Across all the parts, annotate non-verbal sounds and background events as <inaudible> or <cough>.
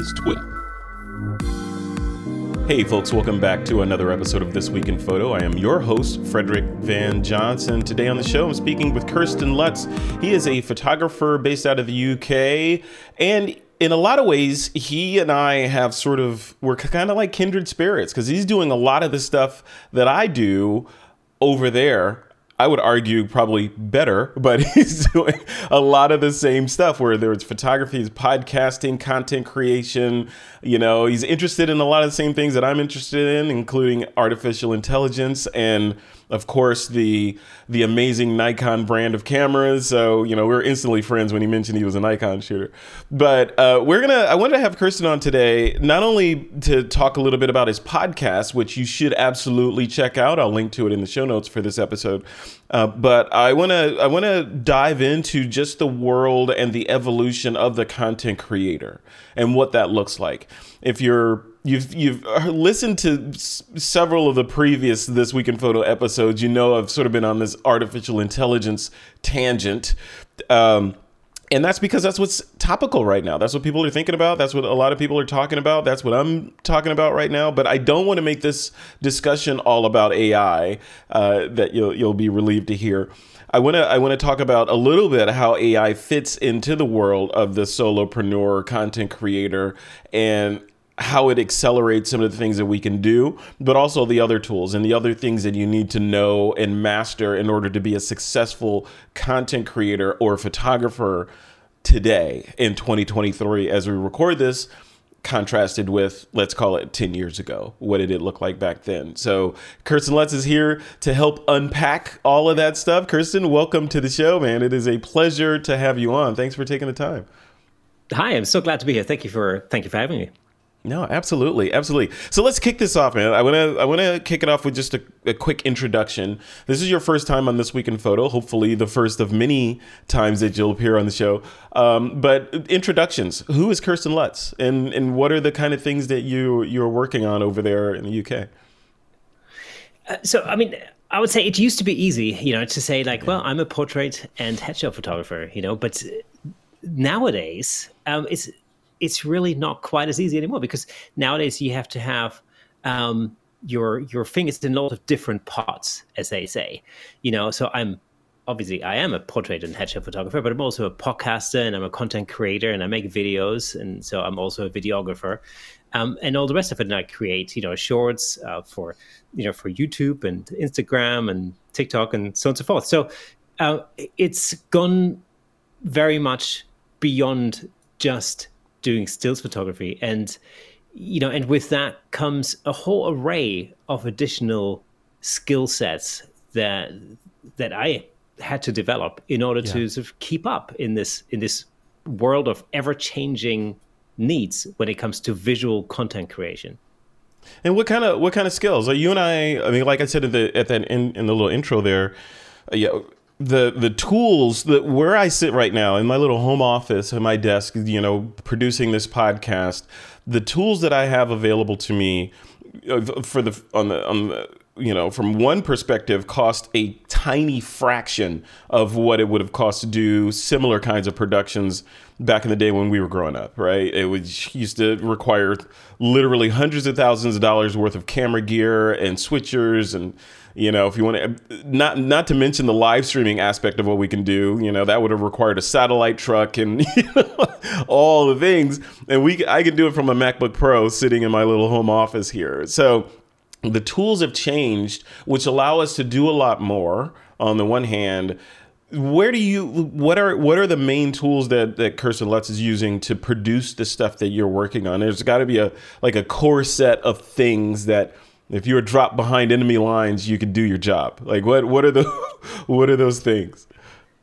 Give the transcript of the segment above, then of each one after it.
is Twitter. Hey, folks, welcome back to another episode of This Week in Photo. I am your host, Frederick Van Johnson. Today on the show, I'm speaking with Kersten Luts. He is a photographer based out of the UK, and in a lot of ways, he and I have sort of, we're kind of like kindred spirits because he's doing a lot of the stuff that I do over there I would argue probably better, <laughs> but he's doing a lot of the same stuff where there's photography, he's podcasting, content creation. You know, he's interested in a lot of the same things that I'm interested in, including artificial intelligence and of course, the the amazing Nikon brand of cameras. So you know, we were instantly friends when he mentioned he was a Nikon shooter. But uh, we're gonna. I wanted to have Kersten on today, not only to talk a little bit about his podcast, which you should absolutely check out. I'll link to it in the show notes for this episode. Uh, but I want to I want to dive into just the world and the evolution of the content creator and what that looks like. If you're you've you've listened to s- several of the previous this week in photo episodes you know i've sort of been on this artificial intelligence tangent um, and that's because that's what's topical right now. That's what people are thinking about. That's what a lot of people are talking about. That's what i'm talking about right now. But i don't want to make this discussion all about ai uh, that you'll, you'll be relieved to hear. I want to I want to talk about a little bit how AI fits into the world of the solopreneur content creator and how it accelerates some of the things that we can do, but also the other tools and the other things that you need to know and master in order to be a successful content creator or photographer today in 2023 as we record this contrasted with let's call it 10 years ago what did it look like back then? So Kersten Luts is here to help unpack all of that stuff. Kersten welcome to the show man. It is a pleasure to have you on. Thanks for taking the time. Hi i'm so glad to be here. Thank you for thank you for having me no, absolutely, absolutely. So let's kick this off, man. I want to I want to kick it off with just a, a, quick introduction. This is your first time on this week in photo. Hopefully, the first of many times that you'll appear on the show. Um, but introductions. Who is Kersten Luts, and and what are the kind of things that you you're working on over there in the UK? Uh, so, I mean. I would say it used to be easy, you know, to say like, well, I'm a portrait and headshot photographer, you know, but nowadays um, it's it's really not quite as easy anymore because nowadays you have to have um, your your fingers in a lot of different pots, as they say. You know, so I'm obviously I am a portrait and headshot photographer, but I'm also a podcaster and I'm a content creator and I make videos, and so I'm also a videographer. Um, and all the rest of it, and I create, you know, shorts uh, for, you know, for YouTube and Instagram and TikTok and so on and so forth. So uh, it's gone very much beyond just doing stills photography. And you know and with that comes a whole array of additional skill sets that that i had to develop in order yeah. to sort of keep up in this in this world of ever changing needs when it comes to visual content creation. And what kind of what kind of skills? Are you and i i mean like i said at the at that in, in the little intro there uh, yeah the the tools that where I sit right now in my little home office at my desk, you know, producing this podcast, the tools that I have available to me uh, for the on the on the you know from one perspective cost a tiny fraction of what it would have cost to do similar kinds of productions back in the day when we were growing up right? It was used to require literally hundreds of thousands of dollars worth of camera gear and switchers and you know, if you want to, not not to mention the live streaming aspect of what we can do. You know, that would have required a satellite truck and <laughs> you know, all the things. And we, I can do it from a MacBook Pro sitting in my little home office here. So the tools have changed, which allow us to do a lot more. On the one hand, where do you what are what are the main tools that that Kersten Luts is using to produce the stuff that you're working on? There's got to be a like a core set of things that if you were dropped behind enemy lines, you could do your job. Like what what are the <laughs> what are those things?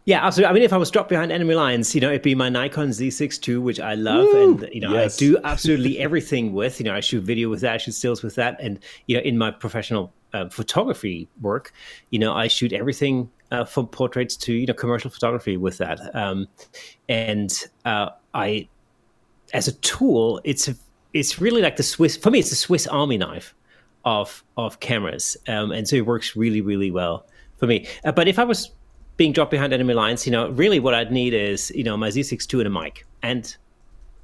Yeah, absolutely. I mean, if I was dropped behind enemy lines, you know, it'd be my Nikon Z6 II, which I love, Woo! and you know, yes. I do <laughs> absolutely everything with. You know, I shoot video with that, I shoot stills with that, and you know, in my professional uh, photography work, you know, I shoot everything uh, from portraits to you know commercial photography with that. Um, and uh, I, as a tool, it's a, it's really like the Swiss. For me, it's the Swiss Army knife of of cameras, um, and so it works really really well for me. Uh, but if I was being dropped behind enemy lines, you know, really what I'd need is you know my Z6 II and a mic, and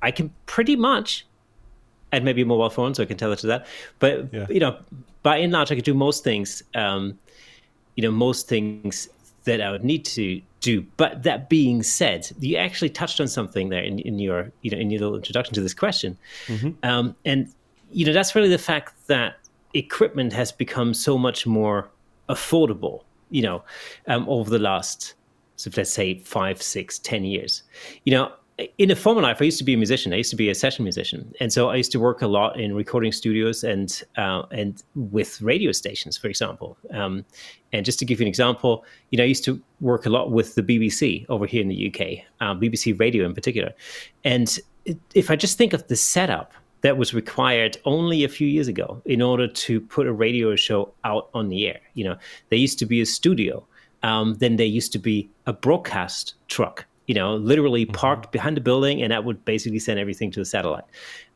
I can pretty much and maybe a mobile phone, so I can tell it to that. But yeah. you know, by and large, I can do most things. Um, you know, most things that I would need to do. But that being said, you actually touched on something there in, in your you know in your little introduction to this question, mm-hmm. um, and you know that's really the fact that equipment has become so much more affordable. You know, um, over the last so let's say five, six, ten years. You know, in a former life, I used to be a musician. I used to be a session musician, and so I used to work a lot in recording studios and uh, and with radio stations, for example. Um, and just to give you an example, you know, I used to work a lot with the BBC over here in the UK, uh, BBC Radio in particular. And if I just think of the setup that was required only a few years ago in order to put a radio show out on the air, you know, there used to be a studio. Um, then there used to be a broadcast truck you know, literally mm-hmm. parked behind the building, and that would basically send everything to the satellite.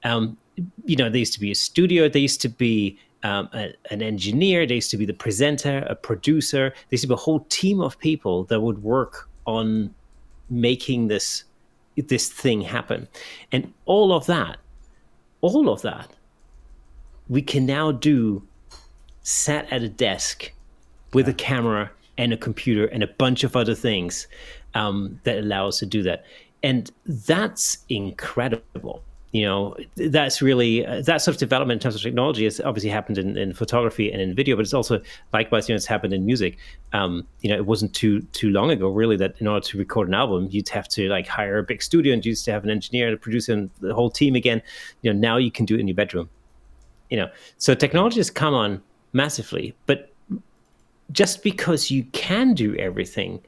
Um, you know, there used to be a studio, there used to be um, a, an engineer, there used to be the presenter, a producer, there used to be a whole team of people that would work on making this this thing happen, and all of that, all of that, we can now do sat at a desk with yeah. a camera and a computer and a bunch of other things um, that allow us to do that. And that's incredible. You know, that's really uh, that sort of development in terms of technology has obviously happened in, in photography and in video, but it's also likewise, you know, it's happened in music. Um, you know, it wasn't too too long ago, really, that in order to record an album, you'd have to like hire a big studio and you used to have an engineer, and a producer, and the whole team again. You know, now you can do it in your bedroom. You know, so technology has come on massively, but just because you can do everything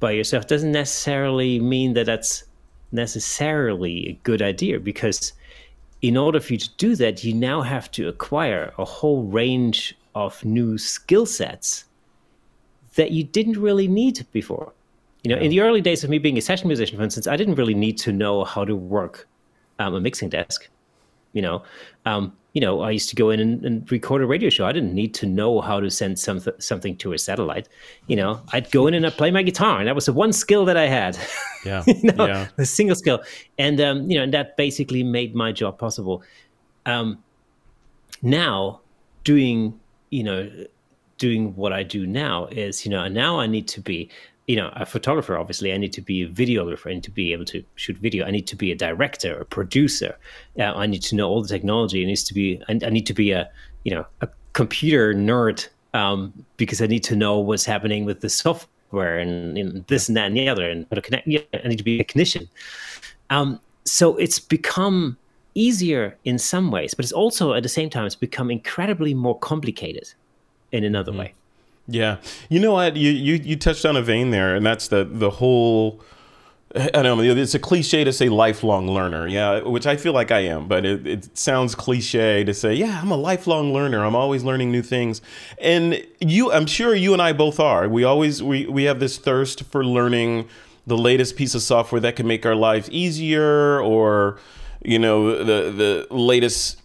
by yourself doesn't necessarily mean that that's necessarily a good idea because in order for you to do that you now have to acquire a whole range of new skill sets that you didn't really need before you know yeah. in the early days of me being a session musician for instance i didn't really need to know how to work um, a mixing desk you know um, you know, I used to go in and, and, record a radio show. I didn't need to know how to send some, something to a satellite. You know, I'd go in and I'd play my guitar, and that was the one skill that I had. <laughs> Yeah, you know, yeah. the single skill, and um, you know, and that basically made my job possible. Um, now, doing you know, doing what I do now is you know, now I need to be you know, a photographer, obviously, I need to be a videographer. I need to be able to shoot video. I need to be a director, a producer. Uh, I need to know all the technology. It needs to be, I, I need to be a, you know, a computer nerd um, because I need to know what's happening with the <laughs> software and, and this and that and the other and how to connect. Yeah, I need to be a technician. Um, so it's become easier in some ways, but it's also at the same time, it's become incredibly more complicated in another mm-hmm. way. Yeah, you know what? You you you touched on a vein there, and that's the the whole. I don't know. It's a cliche to say lifelong learner, yeah, which I feel like I am, but it, it sounds cliche to say, yeah, I'm a lifelong learner. I'm always learning new things, and you, I'm sure you and I both are. We always we we have this thirst for learning the latest piece of software that can make our lives easier, or you know, the the latest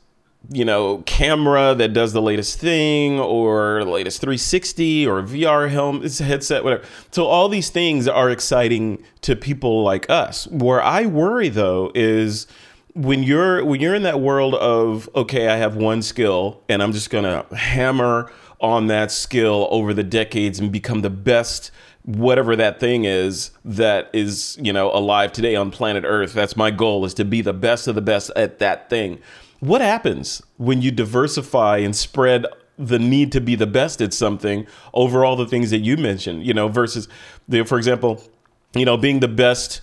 you know, camera that does the latest thing or the latest 360 or VR helmet, headset, whatever. So all these things are exciting to people like us. Where I worry though is when you're when you're in that world of okay, I have one skill and I'm just going to hammer on that skill over the decades and become the best whatever that thing is that is you know alive today on planet earth that's my goal is to be the best of the best at that thing what happens when you diversify and spread the need to be the best at something over all the things that you mentioned, you know, versus the, for example, you know, being the best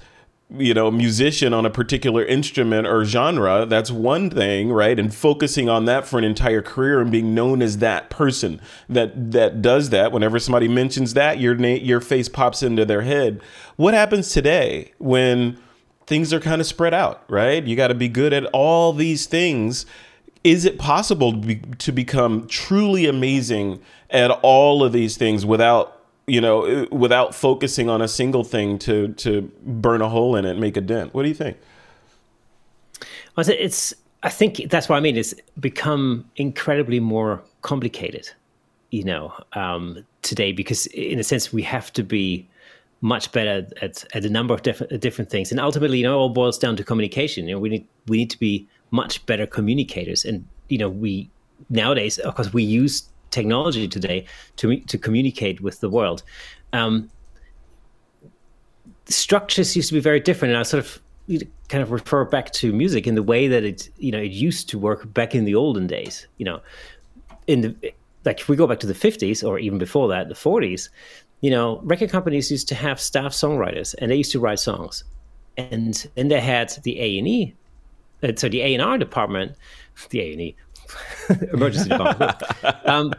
you know musician on a particular instrument or genre that's one thing right? And focusing on that for an entire career and being known as that person that that does that. Whenever somebody mentions that your name your face pops into their head. What happens today when things are kind of spread out, right? You got to be good at all these things. Is it possible to, be, to become truly amazing at all of these things without you know without focusing on a single thing to to burn a hole in it and make a dent what do you think well, it's i think that's what i mean it's become incredibly more complicated you know um, today because in a sense we have to be much better at, at a number of different different things. And ultimately, you know, it all boils down to communication. You know, we need we need to be much better communicators. And you know, we nowadays, of course, we use technology today to to communicate with the world. Um, structures used to be very different, and I sort of kind of refer back to music in the way that it you know it used to work back in the olden days. You know, in the like if we go back to the 50s or even before that, the 40s, you know, record companies used to have staff songwriters and they used to write songs. And then they had the A&E, uh, so the A&R department, the A&E, <laughs> emergency <laughs> department. um,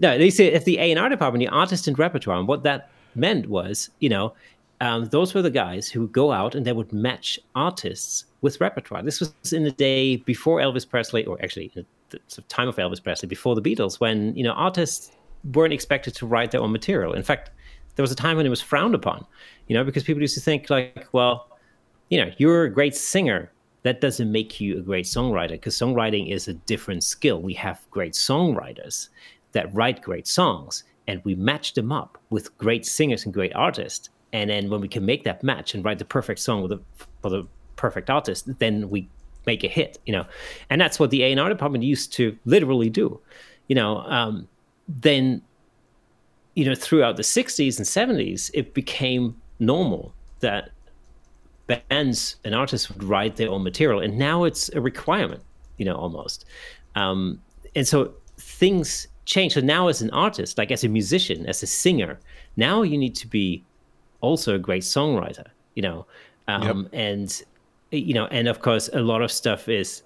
no, they say if the A&R department, the artist and repertoire, and what that meant was, you know, um, those were the guys who would go out and they would match artists with repertoire. This was in the day before Elvis Presley, or actually the time of Elvis Presley, before the Beatles, when you know artists weren't expected to write their own material. In fact, there was a time when it was frowned upon, you know, because people used to think like, well, you know, you're a great singer. That doesn't make you a great songwriter because songwriting is a different skill. We have great songwriters that write great songs and we match them up with great singers and great artists. And then when we can make that match and write the perfect song the, for the perfect artist, then we make a hit, you know. And that's what the A&R department used to literally do, you know. Um, then, you know, throughout the 60s and 70s, it became normal that bands and artists would write their own material. And now it's a requirement, you know, almost. Um, and so things change. So now as an artist, like as a musician, as a singer, now you need to be also a great songwriter, you know. Um, yep. and you know, and of course, a lot of stuff is,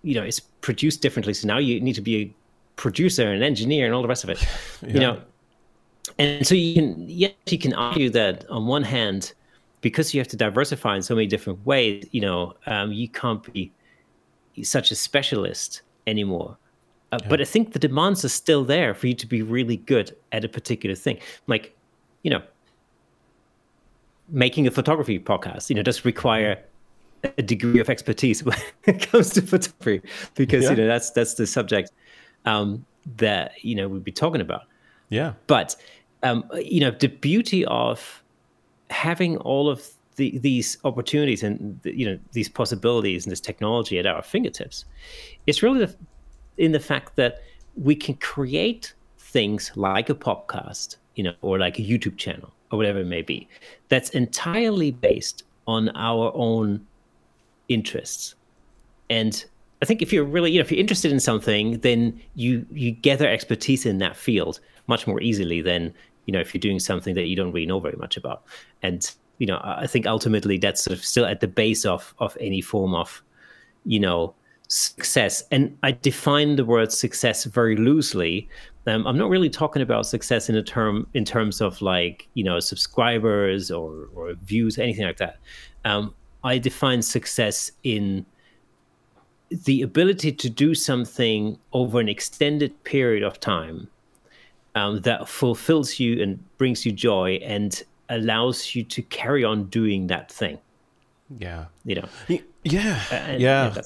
you know, it's produced differently. So now you need to be a producer and engineer and all the rest of it, yeah. <laughs> you know. And so you can, yes, you can argue that on one hand, because you have to diversify in so many different ways, you know, um, you can't be such a specialist anymore. Uh, yeah. But I think the demands are still there for you to be really good at a particular thing. Like, you know, making a photography podcast, you know, does require a degree of expertise <laughs> when it comes to photography because yeah. you know that's that's the subject um, that you know we'd be talking about. Yeah. But um, you know the beauty of having all of the, these opportunities and you know these possibilities and this technology at our fingertips, it's really the, in the fact that we can create things like a podcast, you know, or like a YouTube channel or whatever it may be, that's entirely based on our own interests. And I think if you're really, you know, if you're interested in something, then you you gather expertise in that field much more easily than you know if you're doing something that you don't really know very much about. And you know, I think ultimately that's sort of still at the base of of any form of, you know, success. And I define the word success very loosely. Um, I'm not really talking about success in a term in terms of like you know subscribers or or views, anything like that. Um, I define success in the ability to do something over an extended period of time um, that fulfills you and brings you joy and allows you to carry on doing that thing. Yeah. You know. Yeah. Yeah. yeah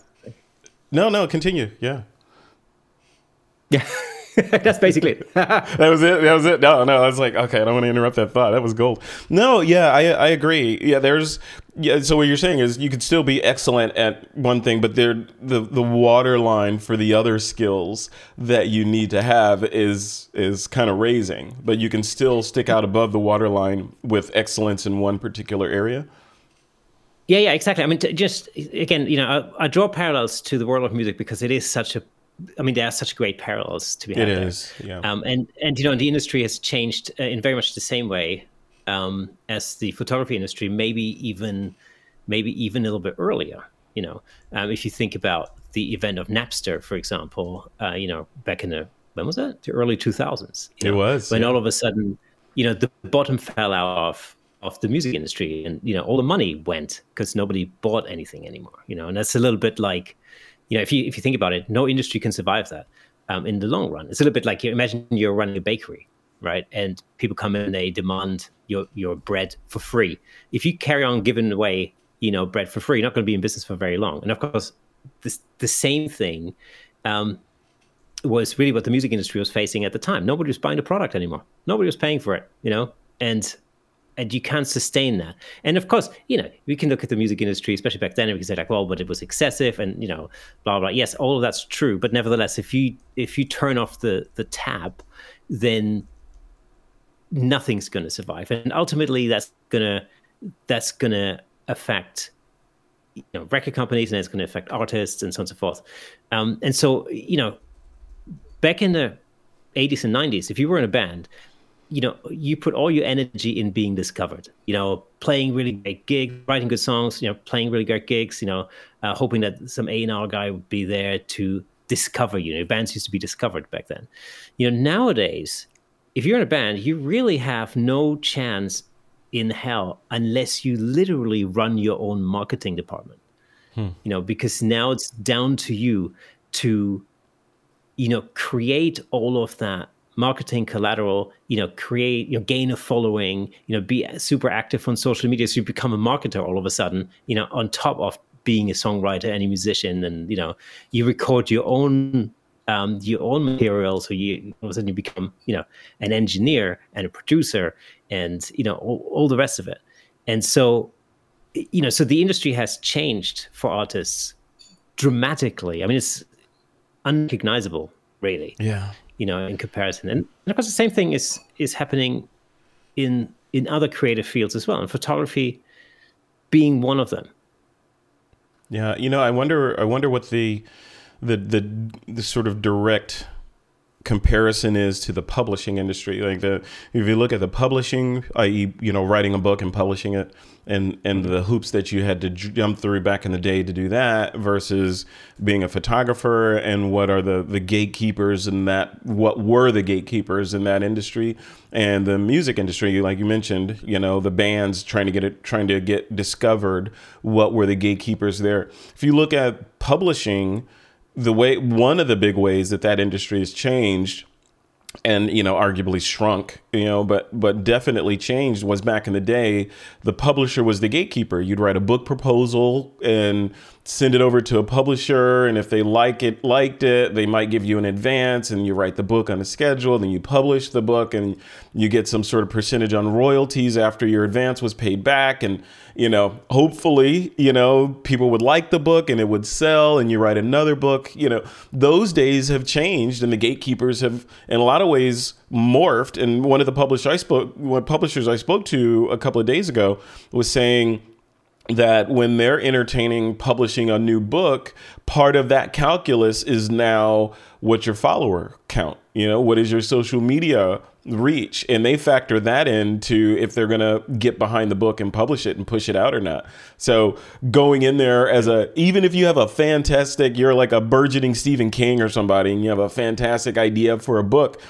no, no, continue. Yeah. Yeah. <laughs> <laughs> That's basically it. <laughs> that was it. That was it. No, no. I was like, okay, I don't want to interrupt that thought. That was gold. No, yeah, I, I agree. Yeah, there's, yeah. So what you're saying is you could still be excellent at one thing, but there, the the waterline for the other skills that you need to have is is kind of raising, but you can still stick out above the waterline with excellence in one particular area. Yeah, yeah, exactly. I mean, just again, you know, I, I draw parallels to the world of music because it is such a I mean, there are such great parallels to be had. It there. is, yeah. Um, and and you know, the industry has changed uh, in very much the same way um, as the photography industry, maybe even maybe even a little bit earlier. You know, um, if you think about the event of Napster, for example, uh, you know, back in the when was that? The early two thousands. It was when yeah. all of a sudden, you know, the bottom fell out of of the music industry, and you know, all the money went because nobody bought anything anymore. You know, and that's a little bit like you know, if you if you think about it, no industry can survive that um, in the long run. It's a little bit like you imagine you're running a bakery, right? And people come in, and they demand your your bread for free. If you carry on giving away, you know, bread for free, you're not going to be in business for very long. And of course, this the same thing um, was really what the music industry was facing at the time. Nobody was buying the product anymore. Nobody was paying for it, you know, and and you can't sustain that. And of course, you know, we can look at the music industry, especially back then, and we can say like, well, but it was excessive, and you know, blah blah. Yes, all of that's true, but nevertheless, if you if you turn off the the tap, then nothing's going to survive, and ultimately, that's gonna that's gonna affect you know record companies, and it's going to affect artists, and so on and so forth. Um, and so, you know, back in the 80s and 90s, if you were in a band, you know, you put all your energy in being discovered. You know, playing really great gigs, writing good songs. You know, playing really great gigs. You know, uh, hoping that some A and R guy would be there to discover you. Know, bands used to be discovered back then. You know, nowadays, if you're in a band, you really have no chance in hell unless you literally run your own marketing department. Hmm. You know, because now it's down to you to, you know, create all of that marketing collateral, you know, create, you know, gain a following, you know, be super active on social media. So you become a marketer all of a sudden, you know, on top of being a songwriter and a musician. And, you know, you record your own, um, your own material. So you, all of a sudden you become, you know, an engineer and a producer and, you know, all, all the rest of it. And so, you know, so the industry has changed for artists dramatically. I mean, it's unrecognizable, really. Yeah you know, in comparison. And, and of course, the same thing is is happening in in other creative fields as well, and photography being one of them. Yeah, you know, I wonder, I wonder what the the the, the sort of direct comparison is to the publishing industry. Like the if you look at the publishing, i.e., you know, writing a book and publishing it, and and the hoops that you had to jump through back in the day to do that, versus being a photographer, and what are the the gatekeepers and that what were the gatekeepers in that industry, and the music industry, like you mentioned, you know, the bands trying to get it trying to get discovered. What were the gatekeepers there? If you look at publishing the way one of the big ways that that industry has changed and you know arguably shrunk you know but but definitely changed was back in the day the publisher was the gatekeeper. You'd write a book proposal and send it over to a publisher and if they like it liked it they might give you an advance and you write the book on a schedule then you publish the book and you get some sort of percentage on royalties after your advance was paid back and you know hopefully you know people would like the book and it would sell and you write another book you know. Those days have changed and the gatekeepers have in a lot of ways morphed and one of the publishers I spoke one publishers I spoke to a couple of days ago was saying that when they're entertaining publishing a new book, part of that calculus is now what's your follower count? You know, what is your social media reach? And they factor that into if they're going to get behind the book and publish it and push it out or not. So going in there as a, even if you have a fantastic, you're like a burgeoning Stephen King or somebody, and you have a fantastic idea for a book,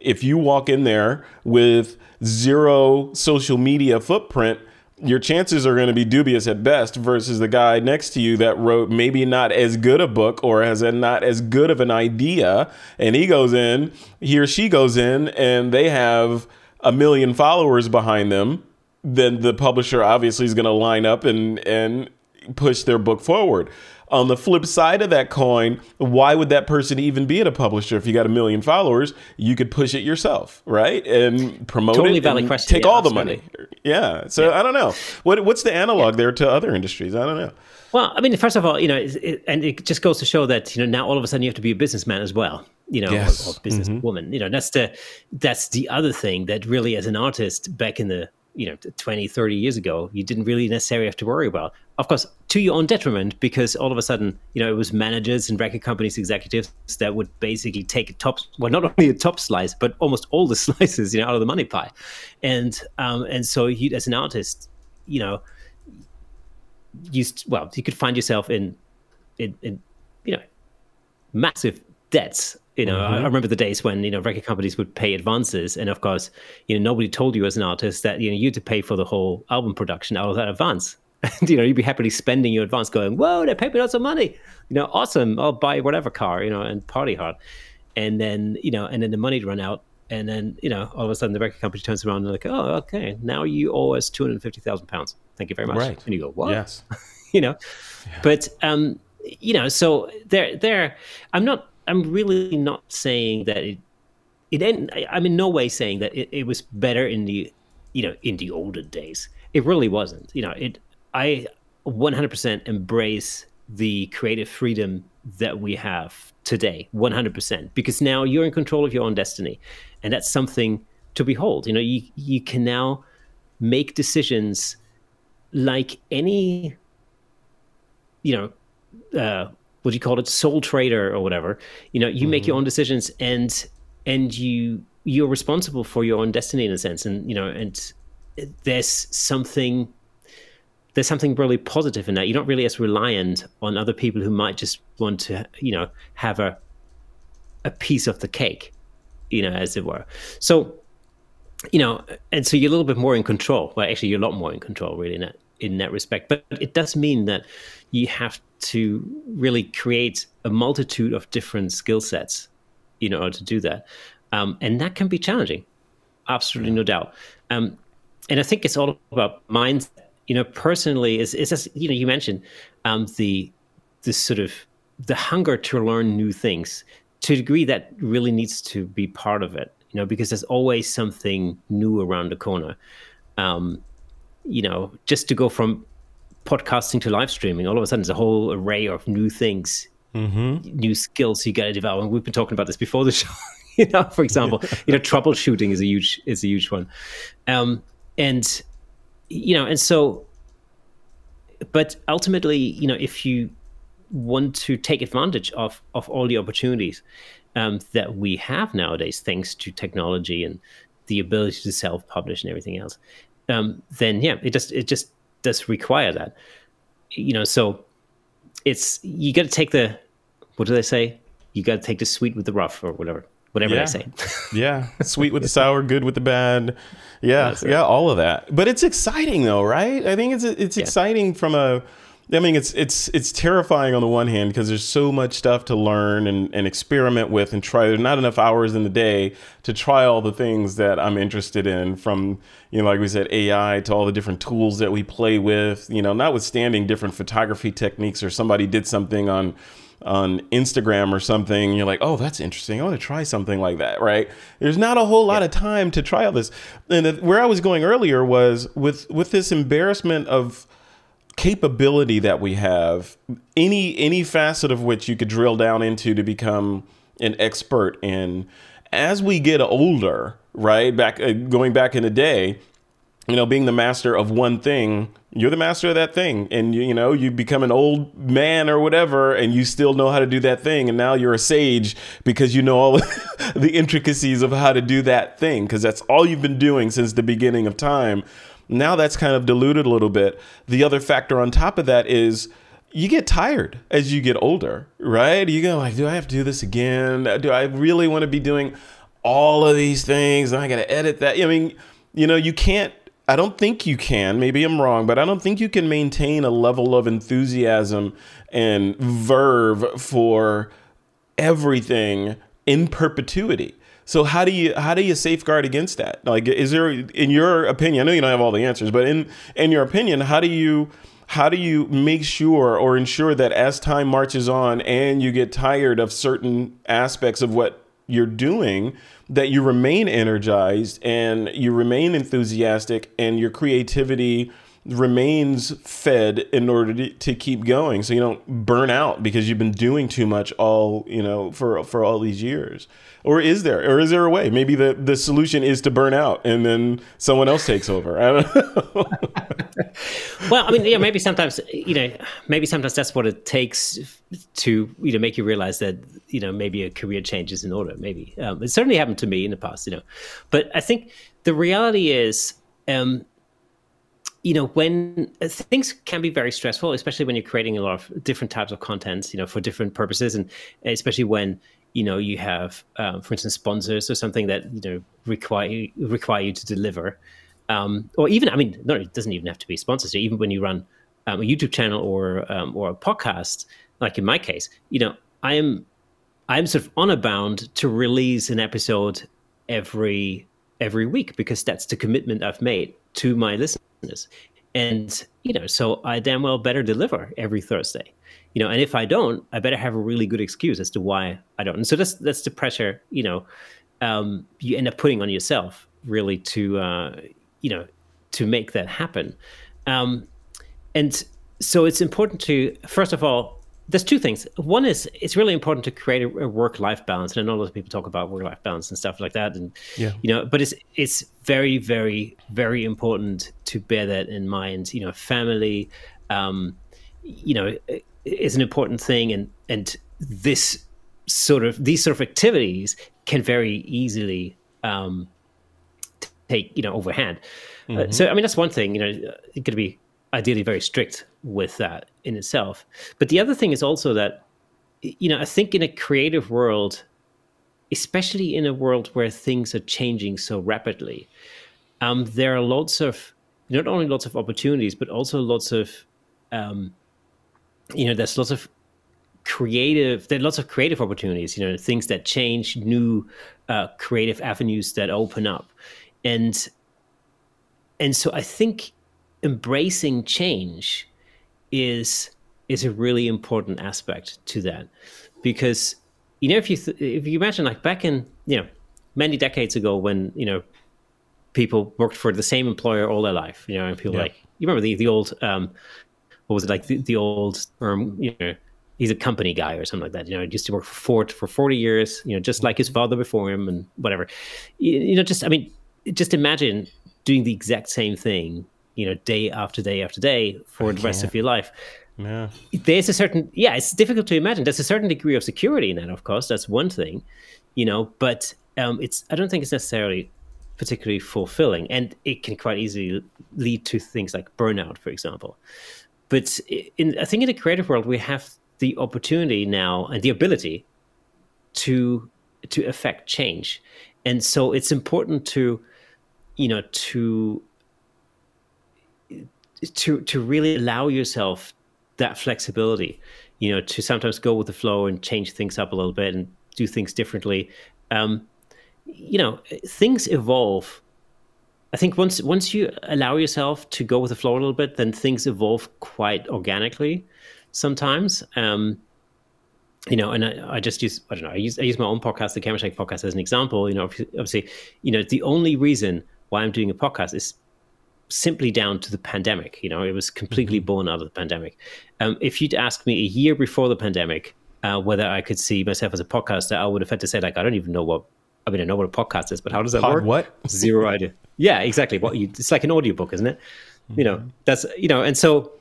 if you walk in there with zero social media footprint, your chances are going to be dubious at best versus the guy next to you that wrote maybe not as good a book or has a not as good of an idea and he goes in he or she goes in and they have a million followers behind them then the publisher obviously is going to line up and and push their book forward on the flip side of that coin, why would that person even be at a publisher if you got a million followers? You could push it yourself, right? And promote totally it valid question. take yeah, all the money. Yeah. So yeah. I don't know. What what's the analog yeah. there to other industries? I don't know. Well, I mean, first of all, you know, it, and it just goes to show that you know now all of a sudden you have to be a businessman as well, you know, yes. or, or businesswoman. Mm-hmm. You know, that's the that's the other thing that really, as an artist back in the you know 20 30 years ago you didn't really necessarily have to worry about of course to your own detriment because all of a sudden you know it was managers and record companies executives that would basically take a top well not only a top slice but almost all the <laughs> slices you know out of the money pie and um and so you as an artist you know you well you could find yourself in in, in you know massive debts you know, mm-hmm. I, remember the days when you know record companies would pay advances, and of course, you know, nobody told you as an artist that you know you had to pay for the whole album production out of that advance. And <laughs> you know, you'd be happily spending your advance, going, "Whoa, they paid me lots of money! You know, awesome! I'll buy whatever car, you know, and party hard." And then you know, and then the money'd run out, and then you know, all of a sudden the record company turns around and they're like, "Oh, okay, now you owe us two hundred fifty thousand pounds. Thank you very much." Right. And you go, "What?" Yes. <laughs> you know, yeah. but um, you know, so there, there. I'm not I'm really not saying that it it I'm in no way saying that it, it was better in the you know, in the older days. It really wasn't. You know, it. I 100% embrace the creative freedom that we have today 100% because now you're in control of your own destiny and that's something to behold you know you you can now make decisions like any you know uh, what do you call it sole trader or whatever you know you mm-hmm. make your mm-hmm. own decisions and and you you're responsible for your own destiny in a sense and you know and there's something there's something really positive in that. You're not really as reliant on other people who might just want to, you know, have a a piece of the cake, you know, as it were. So, you know, and so you're a little bit more in control. Well, actually, you're a lot more in control, really, in that in that respect. But it does mean that you have to really create a multitude of different skill sets, you know, to do that, um, and that can be challenging. Absolutely, no doubt. Um, and I think it's all about mindset you know, personally, is is as you know, you mentioned um, the this sort of the hunger to learn new things to a degree that really needs to be part of it. You know, because there's always something new around the corner. Um, you know, just to go from podcasting to live streaming, all of a sudden, there's a whole array of new things, mm-hmm. new skills you got to develop. And we've been talking about this before the show. <laughs> you know, for example, you know, troubleshooting is a huge is a huge one, um, and you know, and so, but ultimately, you know, if you want to take advantage of of all the opportunities um, that we have nowadays, thanks to technology and the ability to self publish and everything else, um, then yeah, it just it just does require that. You know, so it's you got to take the what do they say? You got to take the sweet with the rough or whatever whatever yeah. they say. <laughs> yeah, sweet with the <laughs> sour, good with the bad. Yeah, yeah, all of that. But it's exciting though, right? I think it's it's yeah. exciting from a. I mean, it's it's it's terrifying on the one hand because there's so much stuff to learn and, and experiment with and try. There's not enough hours in the day to try all the things that I'm interested in. From you know, like we said, AI to all the different tools that we play with. You know, notwithstanding different photography techniques or somebody did something on on Instagram or something, you're like, oh, that's interesting. I want to try something like that, right? There's not a whole lot yeah. of time to try all this. And where I was going earlier was with with this embarrassment of capability that we have, any any facet of which you could drill down into to become an expert in. As we get older, right? Back uh, going back in the day, you know, being the master of one thing, you're the master of that thing. And you, you know, you become an old man or whatever, and you still know how to do that thing. And now you're a sage because you know all <laughs> the intricacies of how to do that thing, because that's all you've been doing since the beginning of time. Now that's kind of diluted a little bit. The other factor on top of that is you get tired as you get older, right? You go like, do I have to do this again? Do I really want to be doing all of these things? I got to edit that. I mean, you know, you can't I don't think you can. Maybe I'm wrong, but I don't think you can maintain a level of enthusiasm and verve for everything in perpetuity. So how do you how do you safeguard against that? Like, is there, in your opinion, I know you don't have all the answers, but in in your opinion, how do you how do you make sure or ensure that as time marches on and you get tired of certain aspects of what you're doing that you remain energized and you remain enthusiastic and your creativity remains fed in order to, to keep going. So you don't burn out because you've been doing too much all you know for for all these years. Or is there or is there a way? Maybe the the solution is to burn out and then someone else takes over. I don't know. <laughs> Well i mean yeah maybe sometimes you know maybe sometimes that's what it takes to you know make you realize that you know maybe a career change is in order maybe. Um, it certainly happened to me in the past you know. But i think the reality is um, you know when uh, things can be very stressful especially when you're creating a lot of different types of contents you know for different purposes. And especially when you know you have um, for instance sponsors or something that you know require require you to deliver. Um, or even i mean no it doesn't even have to be sponsors. Even when you run um, a youtube channel or um, or a podcast like in my case you know i am i'm sort of honor bound to release an episode every every week because that's the commitment i've made to my listeners business. And, you know, so I damn well better deliver every Thursday. You know, and if I don't, I better have a really good excuse as to why I don't. And so that's that's the pressure, you know, um, you end up putting on yourself really to uh, you know, to make that happen. Um, and so it's important to, first of all, there's two things. One is it's really important to create a, a work-life balance, and I know a lot of people talk about work-life balance and stuff like that, and yeah. you know, but it's it's very, very, very important to bear that in mind. You know, family, um, you know, is an important thing, and and this sort of these sort of activities can very easily um, take you know overhand. Mm-hmm. Uh, so I mean that's one thing. You know, it could be ideally very strict with that in itself. But the other thing is also that you know I think in a creative world, especially in a world where things are changing so rapidly, um, there are lots of not only lots of opportunities but also lots of um, you know there's lots of creative there are lots of creative opportunities you know things that change new uh, creative avenues that open up and and so i think embracing change is is a really important aspect to that because you know if you th- if you imagine like back in you know many decades ago when you know people worked for the same employer all their life you know and people yeah. like you remember the the old um what was it like the, the old term you know he's a company guy or something like that. You know, he used to work for Ford for 40 years, you know, just like his father before him and whatever. You, you, know, just, I mean, just imagine doing the exact same thing, you know, day after day after day for I the rest of your life. Yeah. There's a certain, yeah, it's difficult to imagine. There's a certain degree of security in that, of course. That's one thing, you know, but um, it's, I don't think it's necessarily particularly fulfilling. And it can quite easily lead to things like burnout, for example. But in, I think in the creative world, we have the opportunity now and the ability to to affect change and so it's important to you know to to to really allow yourself that flexibility you know to sometimes go with the flow and change things up a little bit and do things differently um you know things evolve i think once once you allow yourself to go with the flow a little bit then things evolve quite organically sometimes. Um, you know, and I, I, just use I don't know I use I use my own podcast, the Camera Shake podcast, as an example. You know, obviously, you know, the only reason why I'm doing a podcast is simply down to the pandemic. You know, it was completely mm-hmm. born out of the pandemic. Um, if you'd asked me a year before the pandemic uh, whether I could see myself as a podcaster, I would have had to say like I don't even know what. I mean, I know what a podcast is, but how does that Pod work? What? Zero idea. Yeah, exactly. What you? It's like an audiobook, isn't it? Mm-hmm. You know, mm-hmm. that's you know, and so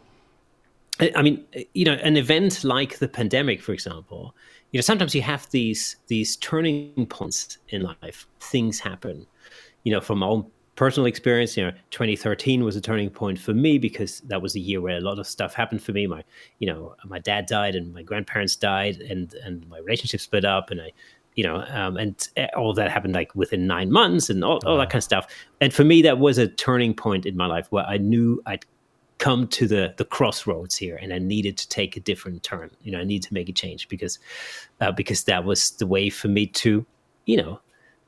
I mean, you know, an event like the pandemic, for example, you know, sometimes you have these these turning points in life. Things happen. You know, from my own personal experience, you know, 2013 was a turning point for me because that was a year where a lot of stuff happened for me. My, you know, my dad died and my grandparents died, and and my relationship split up, and I, you know, um, and all that happened like within nine months, and all, all that kind of stuff. And for me, that was a turning point in my life where I knew I'd come to the the crossroads here and i needed to take a different turn you know i need to make a change because uh, because that was the way for me to you know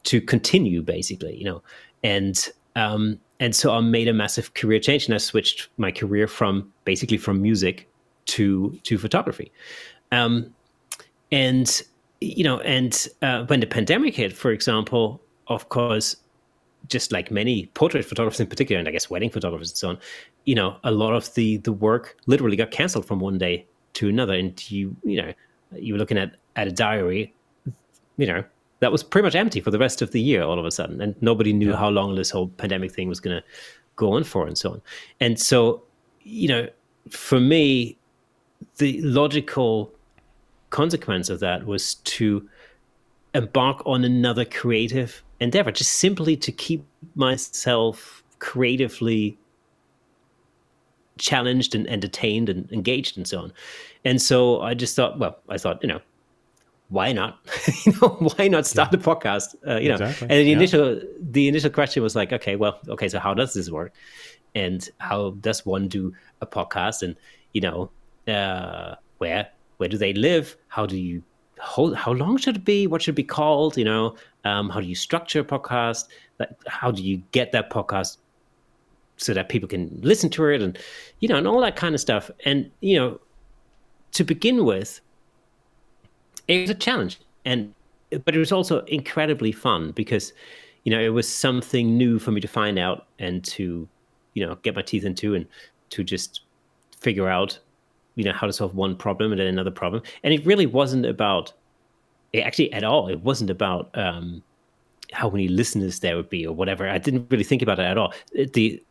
to continue basically you know and um and so i made a massive career change and i switched my career from basically from music to to photography. Um and you know and uh, when the pandemic hit for example of course just like many portrait photographers in particular, and I guess wedding photographers and so on, you know, a lot of the the work literally got cancelled from one day to another, and you you know you were looking at at a diary, you know, that was pretty much empty for the rest of the year all of a sudden, and nobody knew yeah. how long this whole pandemic thing was going to go on for, and so on. And so, you know, for me, the logical consequence of that was to embark on another creative endeavor, just simply to keep myself creatively challenged and entertained and engaged and so on. And so I just thought, well, I thought, you know, why not? <laughs> you know, why not start yeah. a podcast? Uh, you exactly. know, and the yeah. initial the initial question was like, okay, well, okay, so how does this work? And how does one do a podcast? And you know, uh, where where do they live? How do you how, how long should it be? What should it be called? You know, um, how do you structure a podcast? how do you get that podcast so that people can listen to it, and you know, and all that kind of stuff. And you know, to begin with, it was a challenge, and but it was also incredibly fun because you know, it was something new for me to find out and to, you know, get my teeth into and to just figure out, you know, how to solve one problem and then another problem. And it really wasn't about, it actually at all, it wasn't about um, how many listeners there would be or whatever. I didn't really think about it at all. The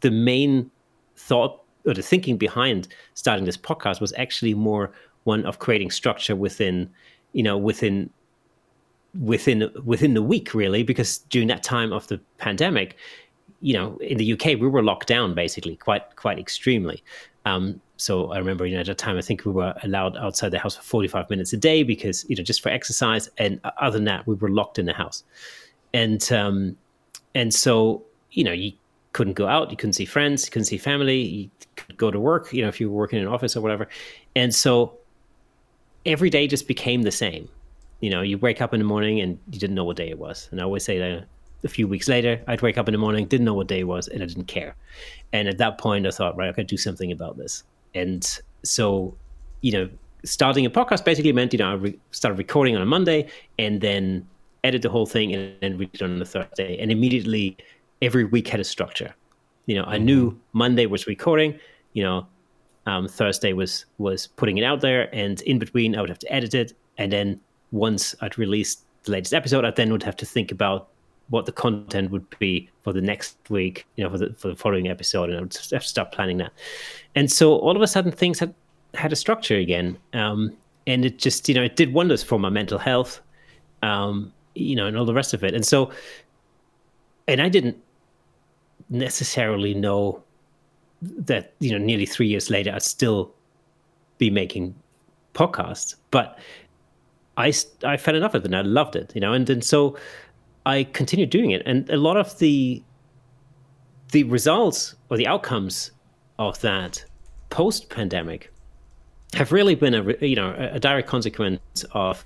the main thought or the thinking behind starting this podcast was actually more one of creating structure within, you know, within within within the week really because during that time of the pandemic you know in the UK we were locked down basically quite quite extremely. Um, so I remember you know at the time I think we were allowed outside the house for 45 minutes a day because you know just for exercise and other than that we were locked in the house. And um, and so you know you couldn't go out you couldn't see friends you couldn't see family you could go to work you know if you were working in an office or whatever. And so every day just became the same you know, you wake up in the morning and you didn't know what day it was. And I always say that a few weeks later, I'd wake up in the morning, didn't know what day it was, and I didn't care. And at that point, I thought, right, I could do something about this. And so, you know, starting a podcast basically meant, you know, I re- started recording on a Monday and then edit the whole thing and then read it on the Thursday. And immediately, every week had a structure. You know, I knew mm-hmm. Monday was recording. You know, um, Thursday was was putting it out there, and in between, I would have to edit it, and then once I'd released the latest episode, I then would have to think about what the content would be for the next week, you know, for the for the following episode, and I would have to start planning that. And so all of a sudden, things had had a structure again, um, and it just you know it did wonders for my mental health, um, you know, and all the rest of it. And so, and I didn't necessarily know that you know nearly three years later I'd still be making podcasts, but I, I fell in love with it and I loved it, you know, and, and so I continued doing it. And a lot of the the results or the outcomes of that post pandemic have really been a you know a direct consequence of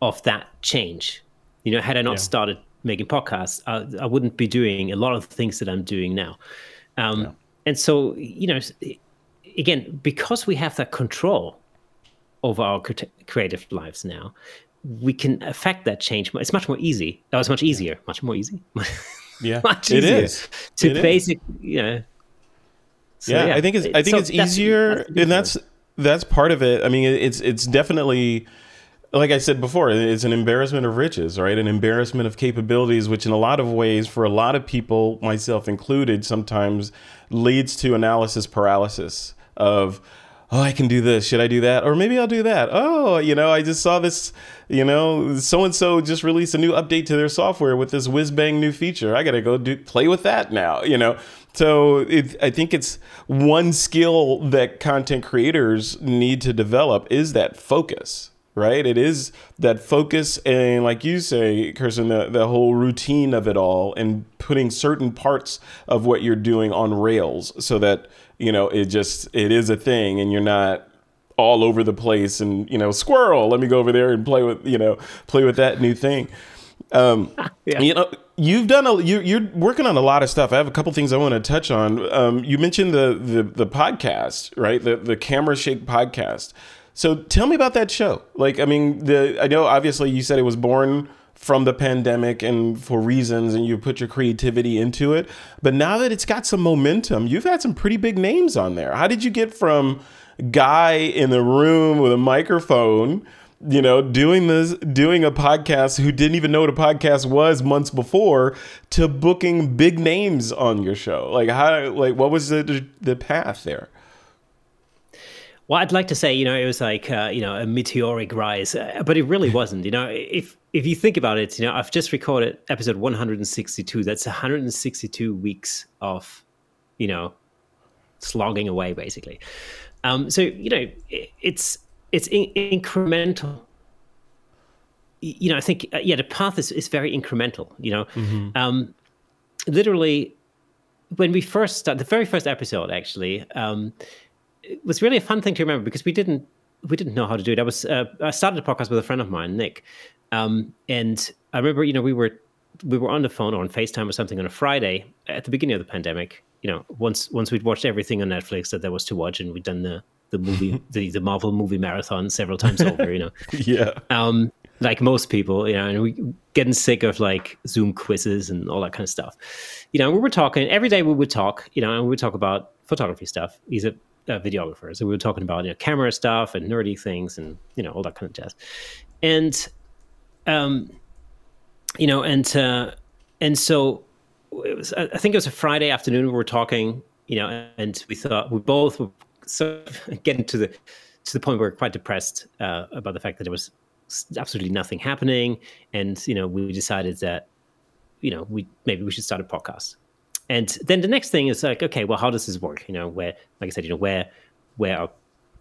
of that change. You know, had I not yeah. started making podcasts, I, I, wouldn't be doing a lot of the things that I'm doing now. Um, yeah. And so, you know, again, because we have that control of our creative lives now, we can affect that change. It's much more easy. Oh, that was much easier, much more easy. <laughs> yeah, much easier it is to it basic, is. you know. So, yeah, yeah, I think it's I think so it's easier, that's and that's that's part of it. I mean, it's it's definitely like I said before, it's an embarrassment of riches, right? An embarrassment of capabilities, which in a lot of ways, for a lot of people, myself included, sometimes leads to analysis paralysis of oh, I can do this. Should I do that? Or maybe I'll do that. Oh, you know, I just saw this, you know, so and so just released a new update to their software with this whiz bang new feature. I got to go do play with that now, you know. So it, I think it's one skill that content creators need to develop is that focus, right? It is that focus and, like you say, Kersten, the, the whole routine of it all and putting certain parts of what you're doing on rails so that you know it just it is a thing and you're not all over the place and you know squirrel let me go over there and play with you know play with that new thing. Um <laughs> yeah. you know you've done a you, you're working on a lot of stuff. I have a couple things i want to touch on. Um you mentioned the the, the podcast right? The the camera shake podcast so tell me about that show like i mean the i know obviously you said it was born from the pandemic and for reasons and you put your creativity into it. But now that it's got some momentum, you've had some pretty big names on there. How did you get from guy in the room with a microphone, you know, doing this doing a podcast who didn't even know what a podcast was months before to booking big names on your show? Like how like what was the the path there? Well, I'd like to say, you know, it was like, uh, you know, a meteoric rise, uh, but it really wasn't. You know, if if you think about it, you know, I've just recorded episode 162. That's 162 weeks of, you know, slogging away, basically. Um, so you know, it, it's it's in- incremental. You know, I think uh, yeah, the path is is very incremental. You know, mm-hmm. um, literally, when we first started, the very first episode, actually. Um, it was really a fun thing to remember because we didn't we didn't know how to do it. I was uh, I started a podcast with a friend of mine, Nick, um, and I remember you know we were we were on the phone or on Facetime or something on a Friday at the beginning of the pandemic. You know, once once we'd watched everything on Netflix that there was to watch, and we'd done the the movie <laughs> the, the Marvel movie marathon several times over. You know, <laughs> yeah. Um, like most people, you know, and we getting sick of like Zoom quizzes and all that kind of stuff. You know, we were talking every day. We would talk, you know, and we would talk about photography stuff. He's a, a videographer, so we were talking about you know camera stuff and nerdy things and you know all that kind of jazz. And, um, you know, and uh, and so it was. I think it was a Friday afternoon. We were talking, you know, and we thought we both were sort of <laughs> getting to the to the point where we we're quite depressed uh, about the fact that there was absolutely nothing happening, and you know, we decided that you know we maybe we should start a podcast. And then the next thing is like, okay, well, how does this work? You know, where, like I said, you know, where where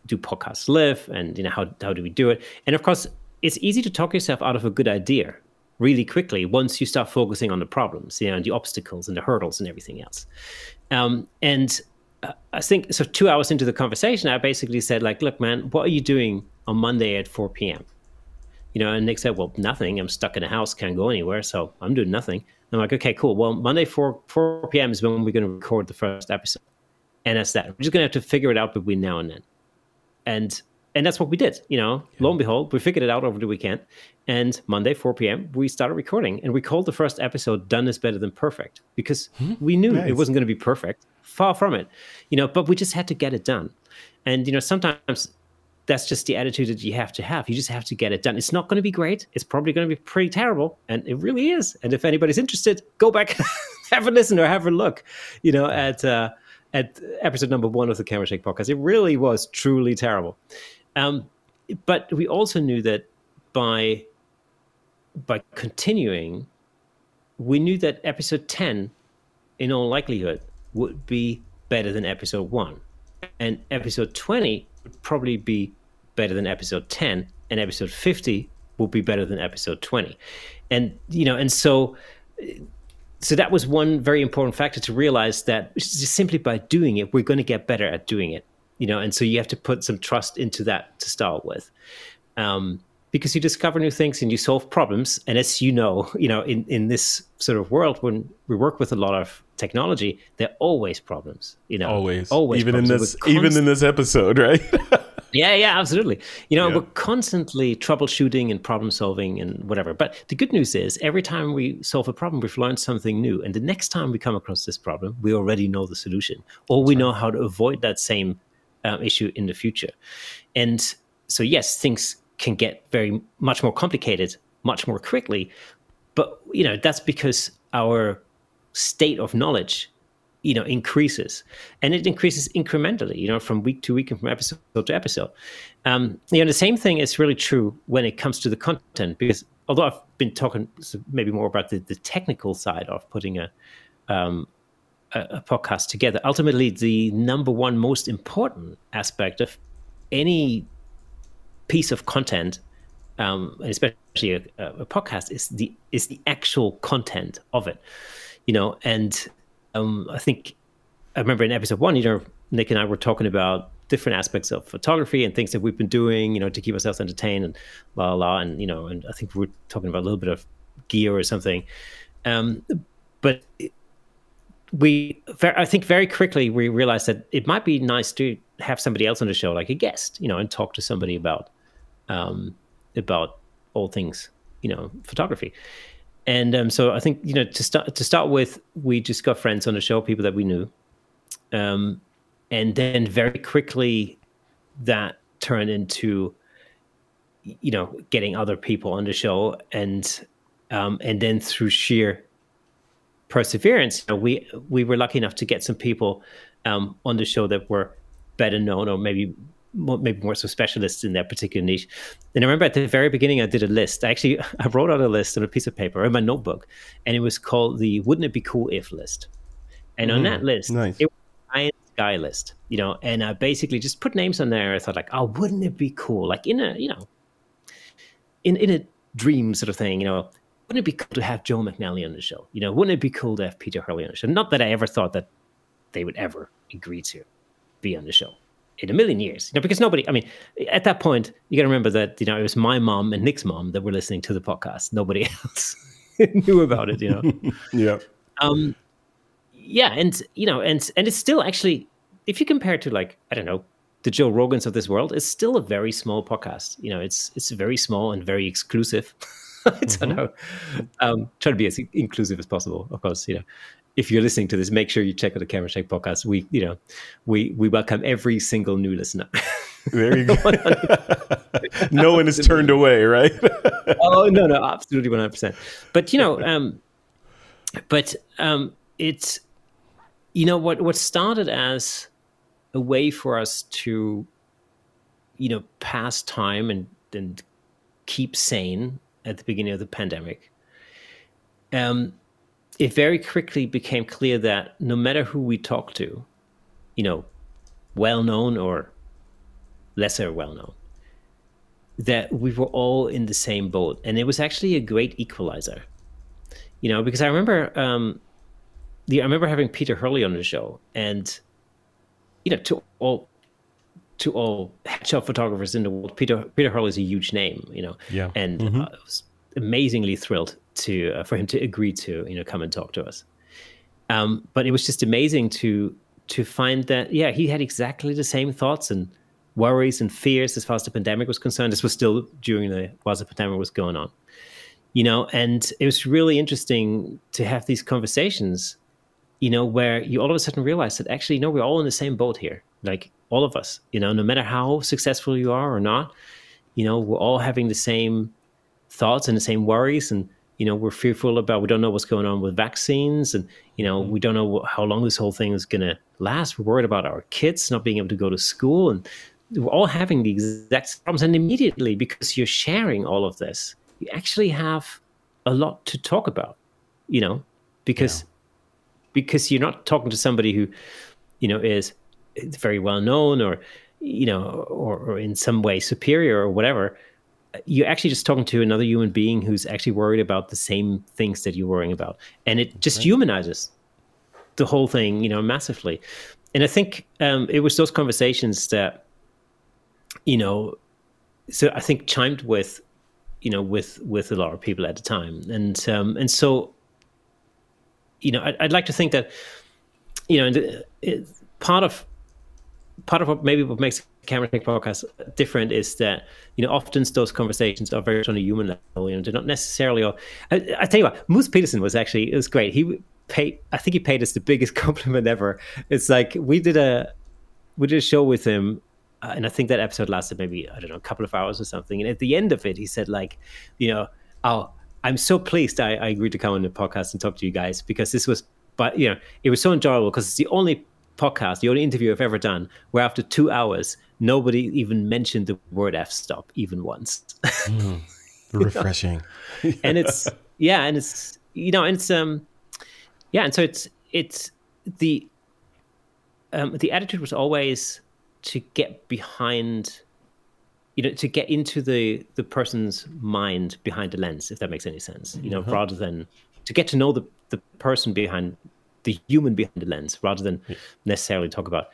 do podcasts live, and you know, how how do we do it? And of course, it's easy to talk yourself out of a good idea really quickly once you start focusing on the problems, you know, and the obstacles and the hurdles and everything else. Um, and uh, I think so. Two hours into the conversation, I basically said, like, look, man, what are you doing on Monday at 4 p.m.? You know, and Nick said, well, nothing. I'm stuck in a house, can't go anywhere, so I'm doing nothing. I'm like, okay, cool. Well, Monday 4 4 p.m. is when we're going to record the first episode, and that's that. We're just going to have to figure it out between now and then. And and that's what we did. You know, yeah. lo and behold, we figured it out over the weekend. And Monday, 4 p.m., we started recording, and we called the first episode "Done is Better Than Perfect" because hmm? we knew nice. it wasn't going to be perfect, far from it. You know, but we just had to get it done. And you know, sometimes that's just the attitude that you have to have. You just have to get it done. It's not going to be great. It's probably going to be pretty terrible, and it really is. And if anybody's interested, go back, <laughs> have a listen or have a look. You know, at uh, at episode number one of the Camera Shake podcast, it really was truly terrible. Um, but we also knew that by by continuing, we knew that episode ten, in all likelihood, would be better than episode one, and episode twenty would probably be better than episode ten, and episode fifty will be better than episode twenty, and you know, and so so that was one very important factor to realize that just simply by doing it, we're going to get better at doing it you know and so you have to put some trust into that to start with. Um, because you discover new things and you solve problems and as you know you know in, in this sort of world when we work with a lot of technology there are always problems you know? Always. Always even problems. in this even in this episode right <laughs> yeah yeah absolutely you know yeah. we're constantly troubleshooting and problem solving and whatever but the good news is every time we solve a problem we've learned something new and the next time we come across this problem we already know the solution or we know how to avoid that same um, issue in the future. And so, yes, things can get very much more complicated much more quickly, but you know that's because our state of knowledge you know increases and it increases incrementally you know from week to week and from episode to episode um, you know the same thing is really true when it comes to the content because although i've been talking maybe more about the, the technical side of putting a um, a, a podcast together. Ultimately, the number one most important aspect of any piece of content, um, especially a, a, podcast, is the is the actual content of it. You know, and um, I think I remember in episode one, you know, Nick and I were talking about different aspects of photography and things that we've been doing, you know, to keep ourselves entertained and la la, and you know, and I think we are talking about a little bit of gear or something. Um, but we i think very quickly we realized that it might be nice to have somebody else on the show like a guest you know and talk to somebody about um about all things you know photography and um so i think you know to start to start with we just got friends on the show people that we knew. Um and then very quickly that turned into you know getting other people on the show. And um and then through sheer perseverance, you know, we we were lucky enough to get some people um, on the show that were better known or maybe maybe more so specialists in that particular niche. And I remember at the very beginning, I did a list. I actually <laughs> I wrote out a list on a piece of paper in my notebook, and it was called the "Wouldn't it be cool if" list. And mm, on that list, nice. it was a science guy list, you know. And I basically just put names on there. I thought like, oh, wouldn't it be cool? Like in a you know, in in a dream sort of thing, you know wouldn't it be cool to have Joe McNally on the show? You know, wouldn't it be cool to have Peter Hurley on the show? Not that I ever thought that they would ever agree to be on the show in a million years. You know, because nobody, I mean, at that point, you got to remember that, you know, it was my mom and Nick's mom that were listening to the podcast. Nobody <laughs> else knew about it, you know? <laughs> yeah. Um, yeah. And, you know, and, and it's still actually, if you compare it to like, I don't know, the Joe Rogans of this world it's still a very small podcast. You know, it's it's very small and very exclusive. <laughs> I don't mm-hmm. know. Um, try to be as inclusive as possible, of course. You know, if you're listening to this, make sure you check out the Camera Shake podcast. We, you know, we we welcome every single new listener. There you go. <laughs> no one is turned away, right? <laughs> oh no, no, absolutely one hundred percent. But you know, um, but um, it's you know what what started as a way for us to you know pass time and and keep sane at the beginning of the pandemic um it very quickly became clear that no matter who we talk to you know well known or lesser well known that we were all in the same boat and it was actually a great equalizer you know because i remember um the, I remember having Peter Hurley on the show, and you know, to all to all headshot photographers in the world, Peter Peter Hurley is a huge name, you know. Yeah. And mm-hmm. I was amazingly thrilled to uh, for him to agree to you know come and talk to us. Um, but it was just amazing to to find that yeah he had exactly the same thoughts and worries and fears as far as the pandemic was concerned. This was still during the while the pandemic was going on, you know, and it was really interesting to have these conversations you know, where you all of a sudden realize that actually, no, we're all in the same boat here. Like all of us, you know, no matter how successful you are or not, you know, we're all having the same thoughts and the same worries. And, you know, we're fearful about, we don't know what's going on with vaccines. And, you know, mm-hmm. we don't know how long this whole thing is going to last. We're worried about our kids not being able to go to school. And we're all having the exact problems. And immediately, because you're sharing all of this, you actually have a lot to talk about, you know, because. Yeah because you're not talking to somebody who, you know, is very well known or, you know, or, or in some way superior or whatever. You're actually just talking to another human being who's actually worried about the same things that you're worrying about, and it just right. humanizes the whole thing, you know, massively. And I think um, it was those conversations that, you know, so I think chimed with, you know, with with a lot of people at the time, and um, and so you know, I'd, I'd, like to think that, you know, it, part of part of what maybe what makes Camera Shake podcast different is that you know often those conversations are very on a human level. You know, they're not necessarily. All, I, I tell you what, Moose Peterson was actually it was great. He paid. I think he paid us the biggest <laughs> compliment ever. It's like we did a we did a show with him. Uh, and I think that episode lasted maybe I don't know a couple of hours or something. And at the end of it, he said like, you know, oh, I'm so pleased I, I agreed to come on the podcast and talk to you guys because this was, but you know, it was so enjoyable because it's the only podcast, the only interview I've ever done where after two hours nobody even mentioned the word f stop even once. <laughs> mm, refreshing. and it's yeah, and it's you know, and it's um, yeah, and so it's it's the um the attitude was always to get behind you know to get into the the person's mind behind the lens if that makes any sense you know uh-huh. rather than to get to know the the person behind the human behind the lens rather than yeah. necessarily talk about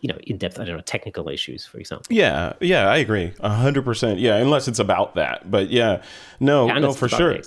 you know in depth i don't know technical issues for example yeah yeah i agree 100% yeah unless it's about that but yeah no yeah, no for sure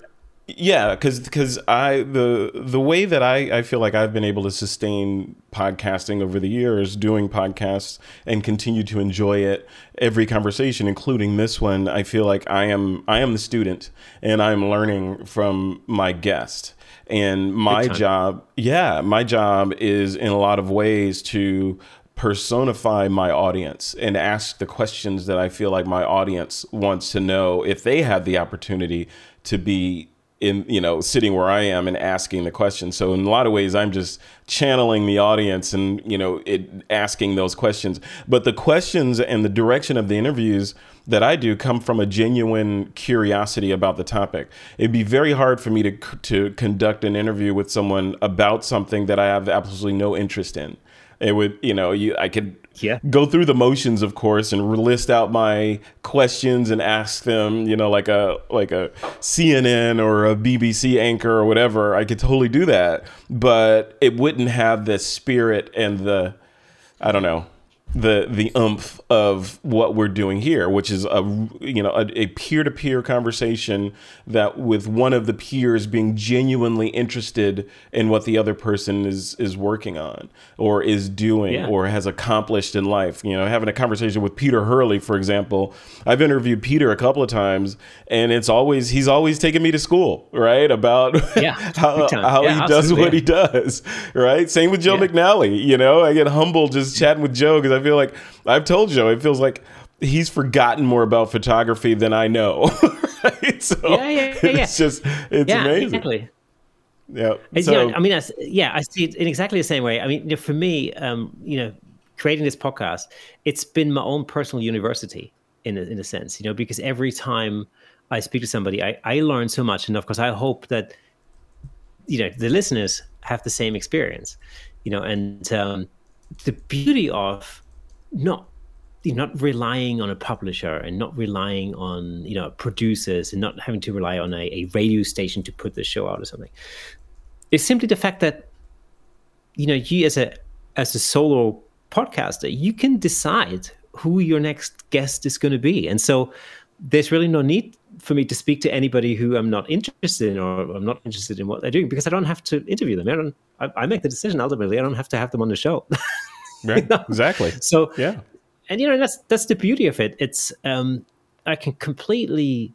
yeah, because because I the the way that I I feel like I've been able to sustain podcasting over the years, doing podcasts and continue to enjoy it. Every conversation, including this one, I feel like I am I am the student and I'm learning from my guest. And my job, yeah, my job is in a lot of ways to personify my audience and ask the questions that I feel like my audience wants to know if they have the opportunity to be in you know sitting where I am and asking the question. So in a lot of ways, I'm just channeling the audience and you know it, asking those questions. But the questions and the direction of the interviews that I do come from a genuine curiosity about the topic. It'd be very hard for me to to conduct an interview with someone about something that I have absolutely no interest in. It would, you know, you I could yeah. go through the motions, of course, and list out my questions and ask them, you know, like a like a CNN or a BBC anchor or whatever. I could totally do that, but it wouldn't have the spirit and the, I don't know, the the umph of what we're doing here, which is a you know a peer to peer conversation that with one of the peers being genuinely interested in what the other person is is working on or is doing yeah. or has accomplished in life. You know, having a conversation with Peter Hurley, for example. I've interviewed Peter a couple of times, and it's always he's always taking me to school, right? About <laughs> yeah, how, how yeah, he does what he does, right? Same with Joe McNally. You know, I get humbled just chatting with Joe because I feel like I've told Joe, it feels like he's forgotten more about photography than I know. <laughs> right? So yeah, yeah, yeah, yeah. It's just it's yeah, amazing. Exactly. Yeah. So, I mean, I, yeah, I see it in exactly the same way. I mean, for me, um, you know, creating this podcast, it's been my own personal university in a, in a sense, you know, because every time I speak to somebody, I, I learn so much. And of course, I hope that, you know, the listeners have the same experience, you know, and um, the beauty of not you're not relying on a publisher and not relying on you know producers and not having to rely on a, a radio station to put the show out or something it's simply the fact that you know you as a as a solo podcaster you can decide who your next guest is going to be and so there's really no need for me to speak to anybody who I'm not interested in or I'm not interested in what they're doing because I don't have to interview them. I don't. I, I make the decision ultimately. I don't have to have them on the show. <laughs> Right. <laughs> you know? Exactly. So yeah, and you know that's that's the beauty of it. It's um, I can completely,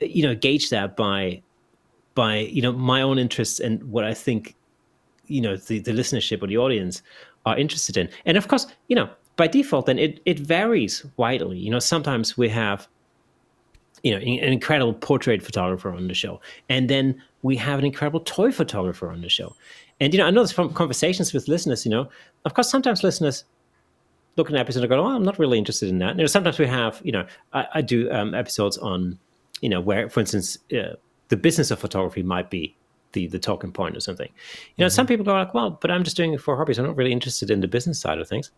you know, gauge that by by you know my own interests and what I think, you know, the the listenership or the audience are interested in. And of course, you know, by default, then it it varies widely. You know, sometimes we have you know an incredible portrait photographer on the show and then we have an incredible toy photographer on the show and you know, I know this from conversations with listeners. You know, of course, sometimes listeners look at an episode and go, "Oh, I'm not really interested in that." You know, sometimes we have, you know, I, I do um, episodes on, you know, where, for instance, uh, the business of photography might be the the talking point or something. You know, mm-hmm. some people go like, "Well, but I'm just doing it for hobbies. I'm not really interested in the business side of things."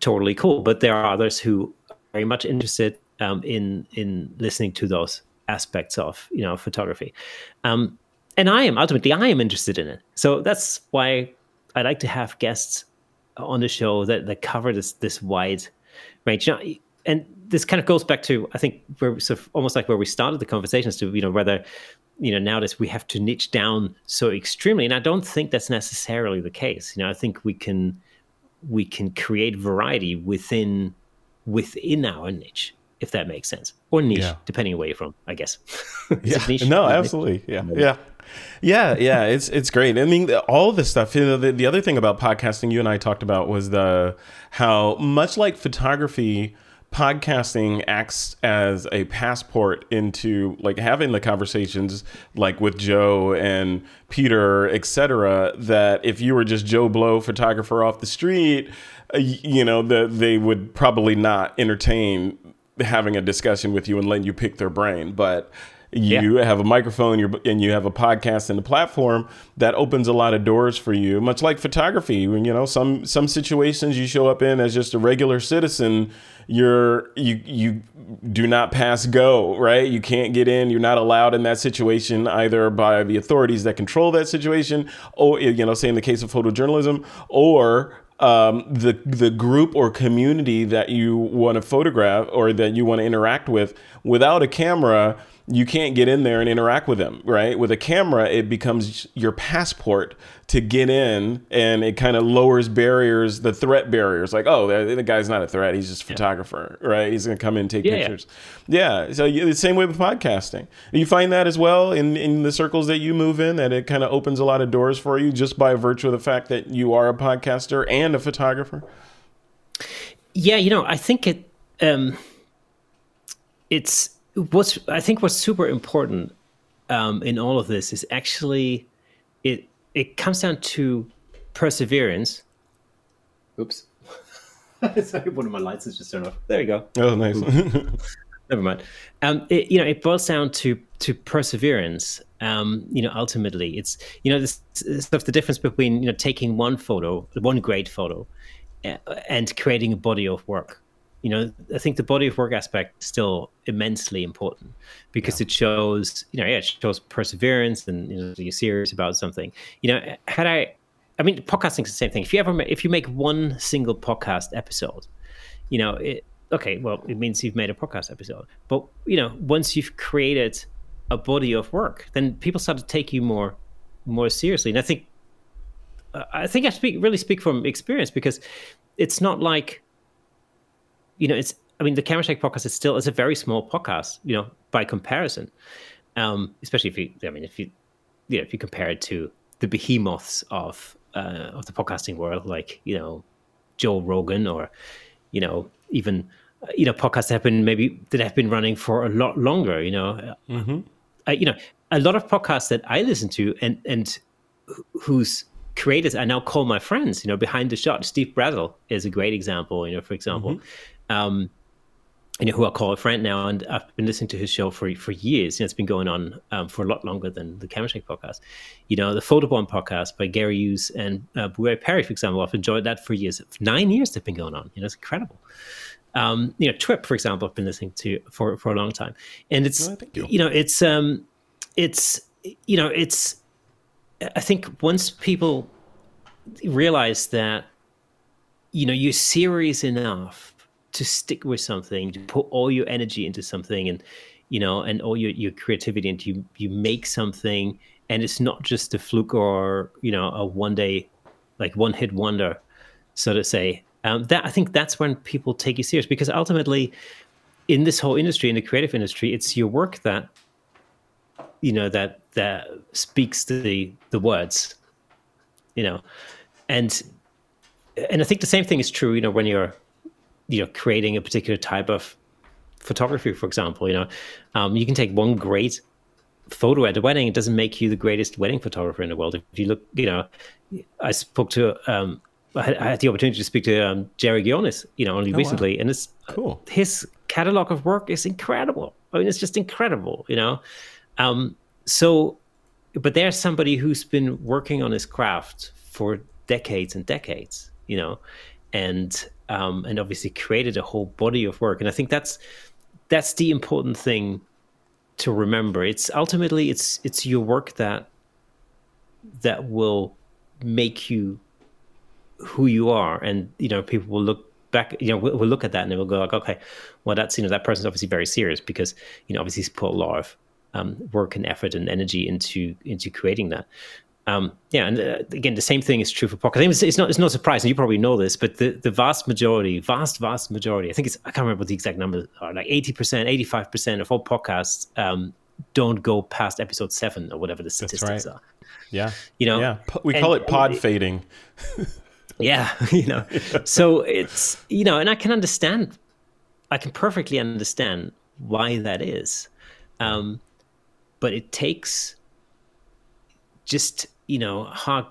Totally cool, but there are others who are very much interested um, in in listening to those aspects of you know photography. Um, and I am ultimately I am interested in it. So that's why I like to have guests on the show that that cover this this wide range. You know, and this kind of goes back to I think we're sort of almost like where we started the conversations to you know whether you know nowadays we have to niche down so extremely, and I don't think that's necessarily the case. You know, I think we can we can create variety within within our niche if that makes sense. Or niche yeah. depending where you're from i guess. <laughs> Yeah. No absolutely. Yeah. Yeah yeah, yeah, it's it's great. I mean, all this stuff. You know, the, the other thing about podcasting you and I talked about was the how much like photography, podcasting acts as a passport into like having the conversations like with Joe and Peter, etc. That if you were just Joe Blow, photographer off the street, uh, you know, that they would probably not entertain having a discussion with you and letting you pick their brain, but you yeah. have a microphone and you have a podcast and a platform that opens a lot of doors for you much like photography. When you know some some situations you show up in as just a regular citizen you're you you do not pass go right? You can't get in. You're not allowed in that situation either by the authorities that control that situation or you know say in the case of photojournalism or um, the the group or community that you want to photograph or that you want to interact with without a camera you can't get in there and interact with them, right? With a camera, it becomes your passport to get in, and it kind of lowers barriers, the threat barriers. Like, oh, the, guy's not a threat; he's just a photographer, yeah. right? He's going to come in and take yeah, pictures. Yeah. yeah. So you, the same way with podcasting. You find that as well in in the circles that you move in, that it kind of opens a lot of doors for you just by virtue of the fact that you are a podcaster and a photographer. Yeah, you know, I think it. Um, it's what's I think what's super important um, in all of this is actually it it comes down to perseverance. Oops. <laughs> Sorry, one of my lights has just turned off. There you go. Oh, nice. <laughs> Never mind. Um, it, you know, it boils down to to perseverance. Um, you know, ultimately, it's you know this stuff. The difference between you know taking one photo, one great photo, uh, and creating a body of work you know, I think the body of work aspect is still immensely important because yeah. it shows, you know, yeah, it shows perseverance and you know you're serious about something. You know, had I I mean, podcasting is the same thing. If you ever, if you make one single podcast episode, you know, it, okay, well, it means you've made a podcast episode. But you know, once you've created a body of work, then people start to take you more, more seriously. And I think, I think I speak really speak from experience because it's not like, you know, it's. I mean, the Camera Shake podcast is still it's a very small podcast, you know, by comparison. Um, especially if you, I mean, if you, you know, if you compare it to the behemoths of uh, of the podcasting world, like you know, Joe Rogan or you know even you know podcasts that have been maybe that have been running for a lot longer. You know, mm-hmm. uh, you know a lot of podcasts that I listen to and and whose creators I now call my friends. You know, behind the shot, Steve Brazill is a great example. You know, for example. Um, you know, who I call a friend now, and I've been listening to his show for for years. You know, it's been going on um, for a lot longer than the Camera Shake podcast. You know, the Photobomb podcast by Gary Hughes and uh, Perry, for example, I've enjoyed that for years. Nine years they've been going on. You know, it's incredible. Um, you know, TWiP, for example, I've been listening to for for a long time, and it's you. you know, it's um, it's you know, it's. I think once people realize that, you know, you're serious enough to stick with something, to put all your energy into something, and you know, and all your, your creativity, and you you make something, and it's not just a fluke or you know a one day, like one hit wonder, so to say. Um, that I think that's when people take you serious because ultimately, in this whole industry, in the creative industry, it's your work that you know that that speaks the the words, you know, and and I think the same thing is true, you know, when you're you know creating a particular type of photography for example you know um, you can take one great photo at a wedding it doesn't make you the greatest wedding photographer in the world if you look you know i spoke to um, I had, I had the opportunity to speak to um, Jerry Ghionis, you know, only oh, recently, wow. and it's cool. His catalog of work is incredible. I mean, it's just incredible, you know. Um, so, but there's somebody who's been working on his craft for decades and decades, you know, and um, and obviously created a whole body of work. And I think that's that's the important thing to remember. It's ultimately it's it's your work that that will make you who you are, and you know people will look back. You know, we'll, we'll look at that and they will go like, okay, well that's you know that person's obviously very serious because you know obviously he's put a lot of um, work and effort and energy into into creating that. Um, yeah, and uh, again, the same thing is true for podcasts. It's, it's, not it's not surprising. You probably know this, but the, the vast majority, vast vast majority, I think it's I can't remember what the exact numbers are. Like eighty percent, eighty five percent of all podcasts um, don't go past episode seven or whatever the statistics right. are. Yeah, you know, yeah, we call and, it pod it, fading. <laughs> yeah, <laughs> you know, so it's you know, and I can understand, I can perfectly understand why that is, um, but it takes just you know hard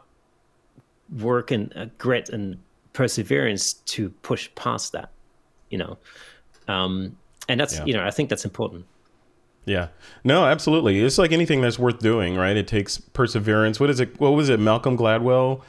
work and uh, grit and perseverance to push past that you know? Um and that's yeah. you know i think that's important. Yeah. No absolutely. It's like anything that's worth doing right? It takes perseverance. What is it what was it malcolm gladwell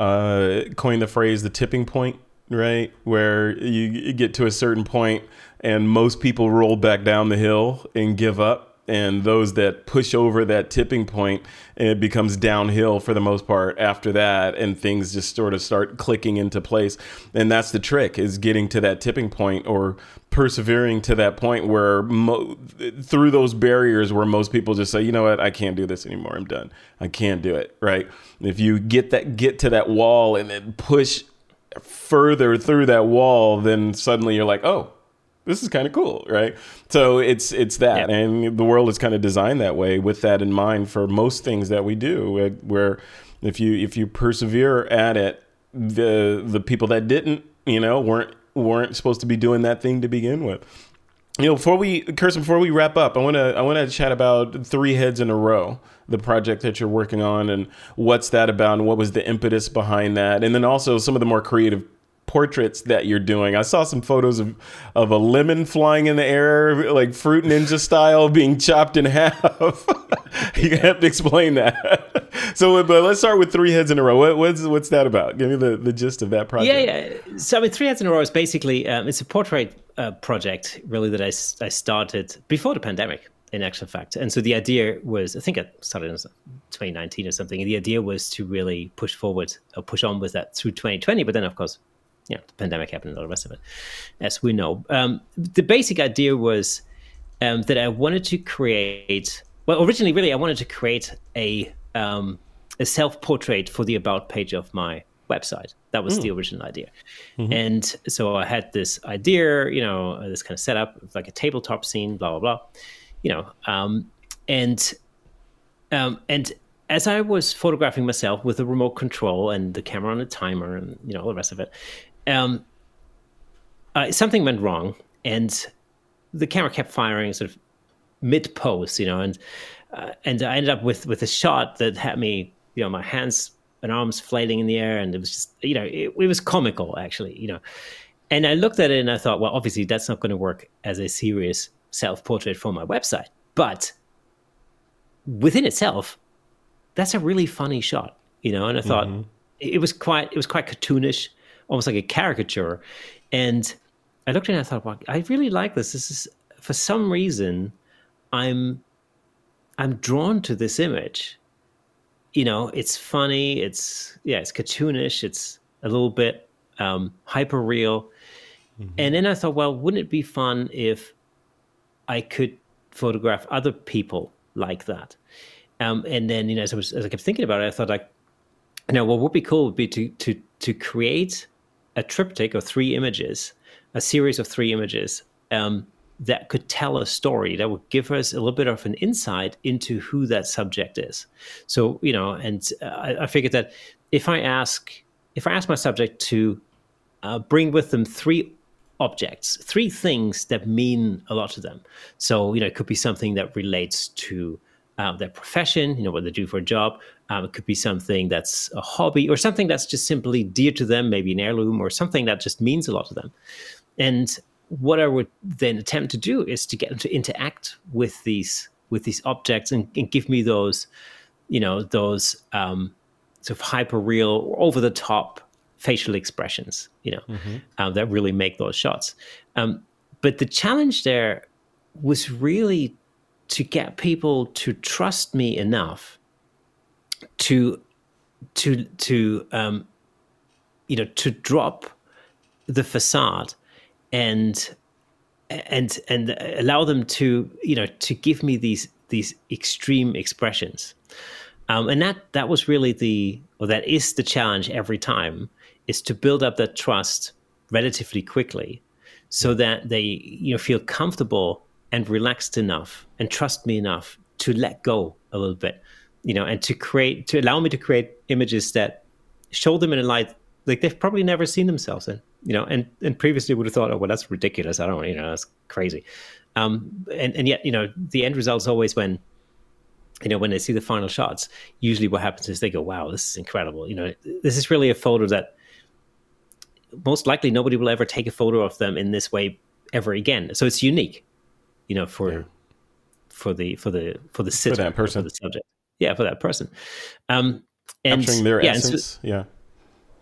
uh coined the phrase the tipping point right? Where you get to a certain point and most people roll back down the hill and give up and those that push over that tipping point and it becomes downhill for the most part after that and things just sort of start clicking into place. And that's the trick is getting to that tipping point or persevering to that point where mo- through those barriers where most people just say you know what? I can't do this anymore. I'm done. I can't do it right? If you get that get to that wall and then push further through that wall then suddenly you're like oh this is kind of cool, right? So it's it's that, yeah. and the world is kind of designed that way with that in mind for most things that we do. Where if you if you persevere at it, the the people that didn't, you know, weren't weren't supposed to be doing that thing to begin with. You know, before we, Kersten, before we wrap up, I want to I want to chat about three heads in a row, the project that you're working on, and what's that about, and what was the impetus behind that, and then also some of the more creative portraits that you're doing. I saw some photos of, of a lemon flying in the air, like fruit ninja style, being chopped in half. <laughs> you have to explain that. <laughs> so, but let's start with three heads in a row. What, what's what's that about? Give me the, the gist of that project. Yeah, yeah. So, I mean, three heads in a row is basically um, it's a portrait uh, project, really that I, I started before the pandemic. in actual fact. And so the idea was, I think it started in 2019 or something. And the idea was to really push forward or push on with that through 2020. But then, of course, you know, the pandemic happened and all the rest of it, as we know. Um, the basic idea was um, that I wanted to create. Well, originally, really, I wanted to create a um, a self portrait for the about page of my website. That was mm. the original idea. Mm-hmm. And so I had this idea, you know, this kind of setup, like a tabletop scene, blah blah blah, you know, um, and um, and as I was photographing myself with a remote control and the camera on a timer and you know all the rest of it, um, uh, something went wrong, and the camera kept firing sort of mid pose, you know, and uh, and I ended up with with a shot that had me, you know, my hands and arms flailing in the air, and it was just, you know, it, it was comical actually, you know. And I looked at it and I thought, well, obviously that's not going to work as a serious self portrait for my website, but within itself, that's a really funny shot, you know. And I thought mm-hmm. it was quite it was quite cartoonish, almost like a caricature, and I looked at it and I thought, well, I really like this. This is for some reason I'm I'm drawn to this image. You know, it's funny, it's yeah, it's cartoonish, it's a little bit um, hyper real. Mm-hmm. And then I thought, well, wouldn't it be fun if I could photograph other people like that? Um, and then, you know, as I, was, as I kept thinking about it, I thought, like, you know, what would be cool would be to to to create a triptych of three images a series of three images um, that could tell a story that would give us a little bit of an insight into who that subject is. So you know, and uh, I, I, figured that if I ask if I ask my subject to uh, bring with them three objects, three things that mean a lot to them. So you know, it could be something that relates to uh, their profession, you know, what they do for a job. Um, it could be something that's a hobby or something that's just simply dear to them, maybe an heirloom or something that just means a lot to them. And what I would then attempt to do is to get them to interact with these with these objects and, and give me those, you know, those um, sort of hyper real, over the top facial expressions, you know, mm-hmm. um, that really make those shots. Um, but the challenge there was really to get people to trust me enough to to to um, you know to drop the facade and and and allow them to you know to give me these these extreme expressions. Um, and that that was really the or that is the challenge every time is to build up that trust relatively quickly so that they you know feel comfortable and relaxed enough and trust me enough to let go a little bit you know and to create to allow me to create images that show them in a light like they've probably never seen themselves in you know, and and previously would have thought, oh well, that's ridiculous. I don't, you know, that's crazy. Um, and and yet, you know, the end result is always when, you know, when they see the final shots. Usually, what happens is they go, wow, this is incredible. You know, this is really a photo that most likely nobody will ever take a photo of them in this way ever again. So it's unique, you know, for yeah. for the for the for the sitter, for that person, for the subject. Yeah, for that person. Um, and capturing their yeah, essence. So, yeah.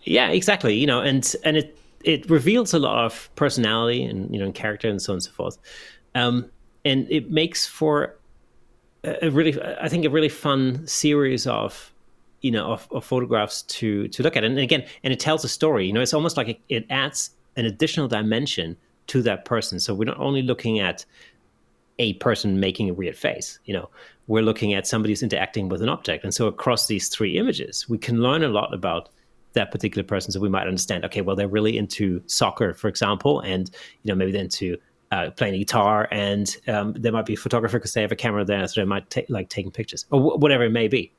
Yeah, exactly. You know, and and it it reveals a lot of personality and you know and character and so on and so forth um, and it makes for a, a really i think a really fun series of you know of, of, photographs to to look at and again and it tells a story you know it's almost like it, it adds an additional dimension to that person so we're not only looking at a person making a weird face you know? We're looking at somebody who's interacting with an object. And so across these three images we can learn a lot about that particular person. So we might understand okay well they're really into soccer for example and you know maybe they're into uh, playing guitar and um, they might be a photographer because they have a camera there so they might like taking pictures or w- whatever it may be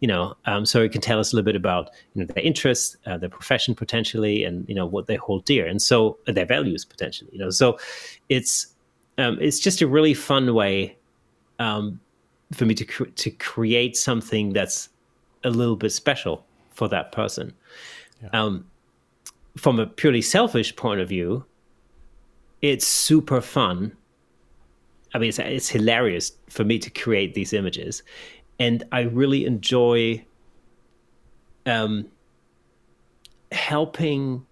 you know? Um, so it can tell us a little bit about you know their interests uh, their profession potentially and you know what they hold dear and so uh, their values potentially you know? So it's um, it's just a really fun way um, for me to cr- to create something that's a little bit special for that person. Yeah. Um, from a purely selfish point of view, it's super fun. I mean, it's, it's hilarious for me to create these images, and I really enjoy um, helping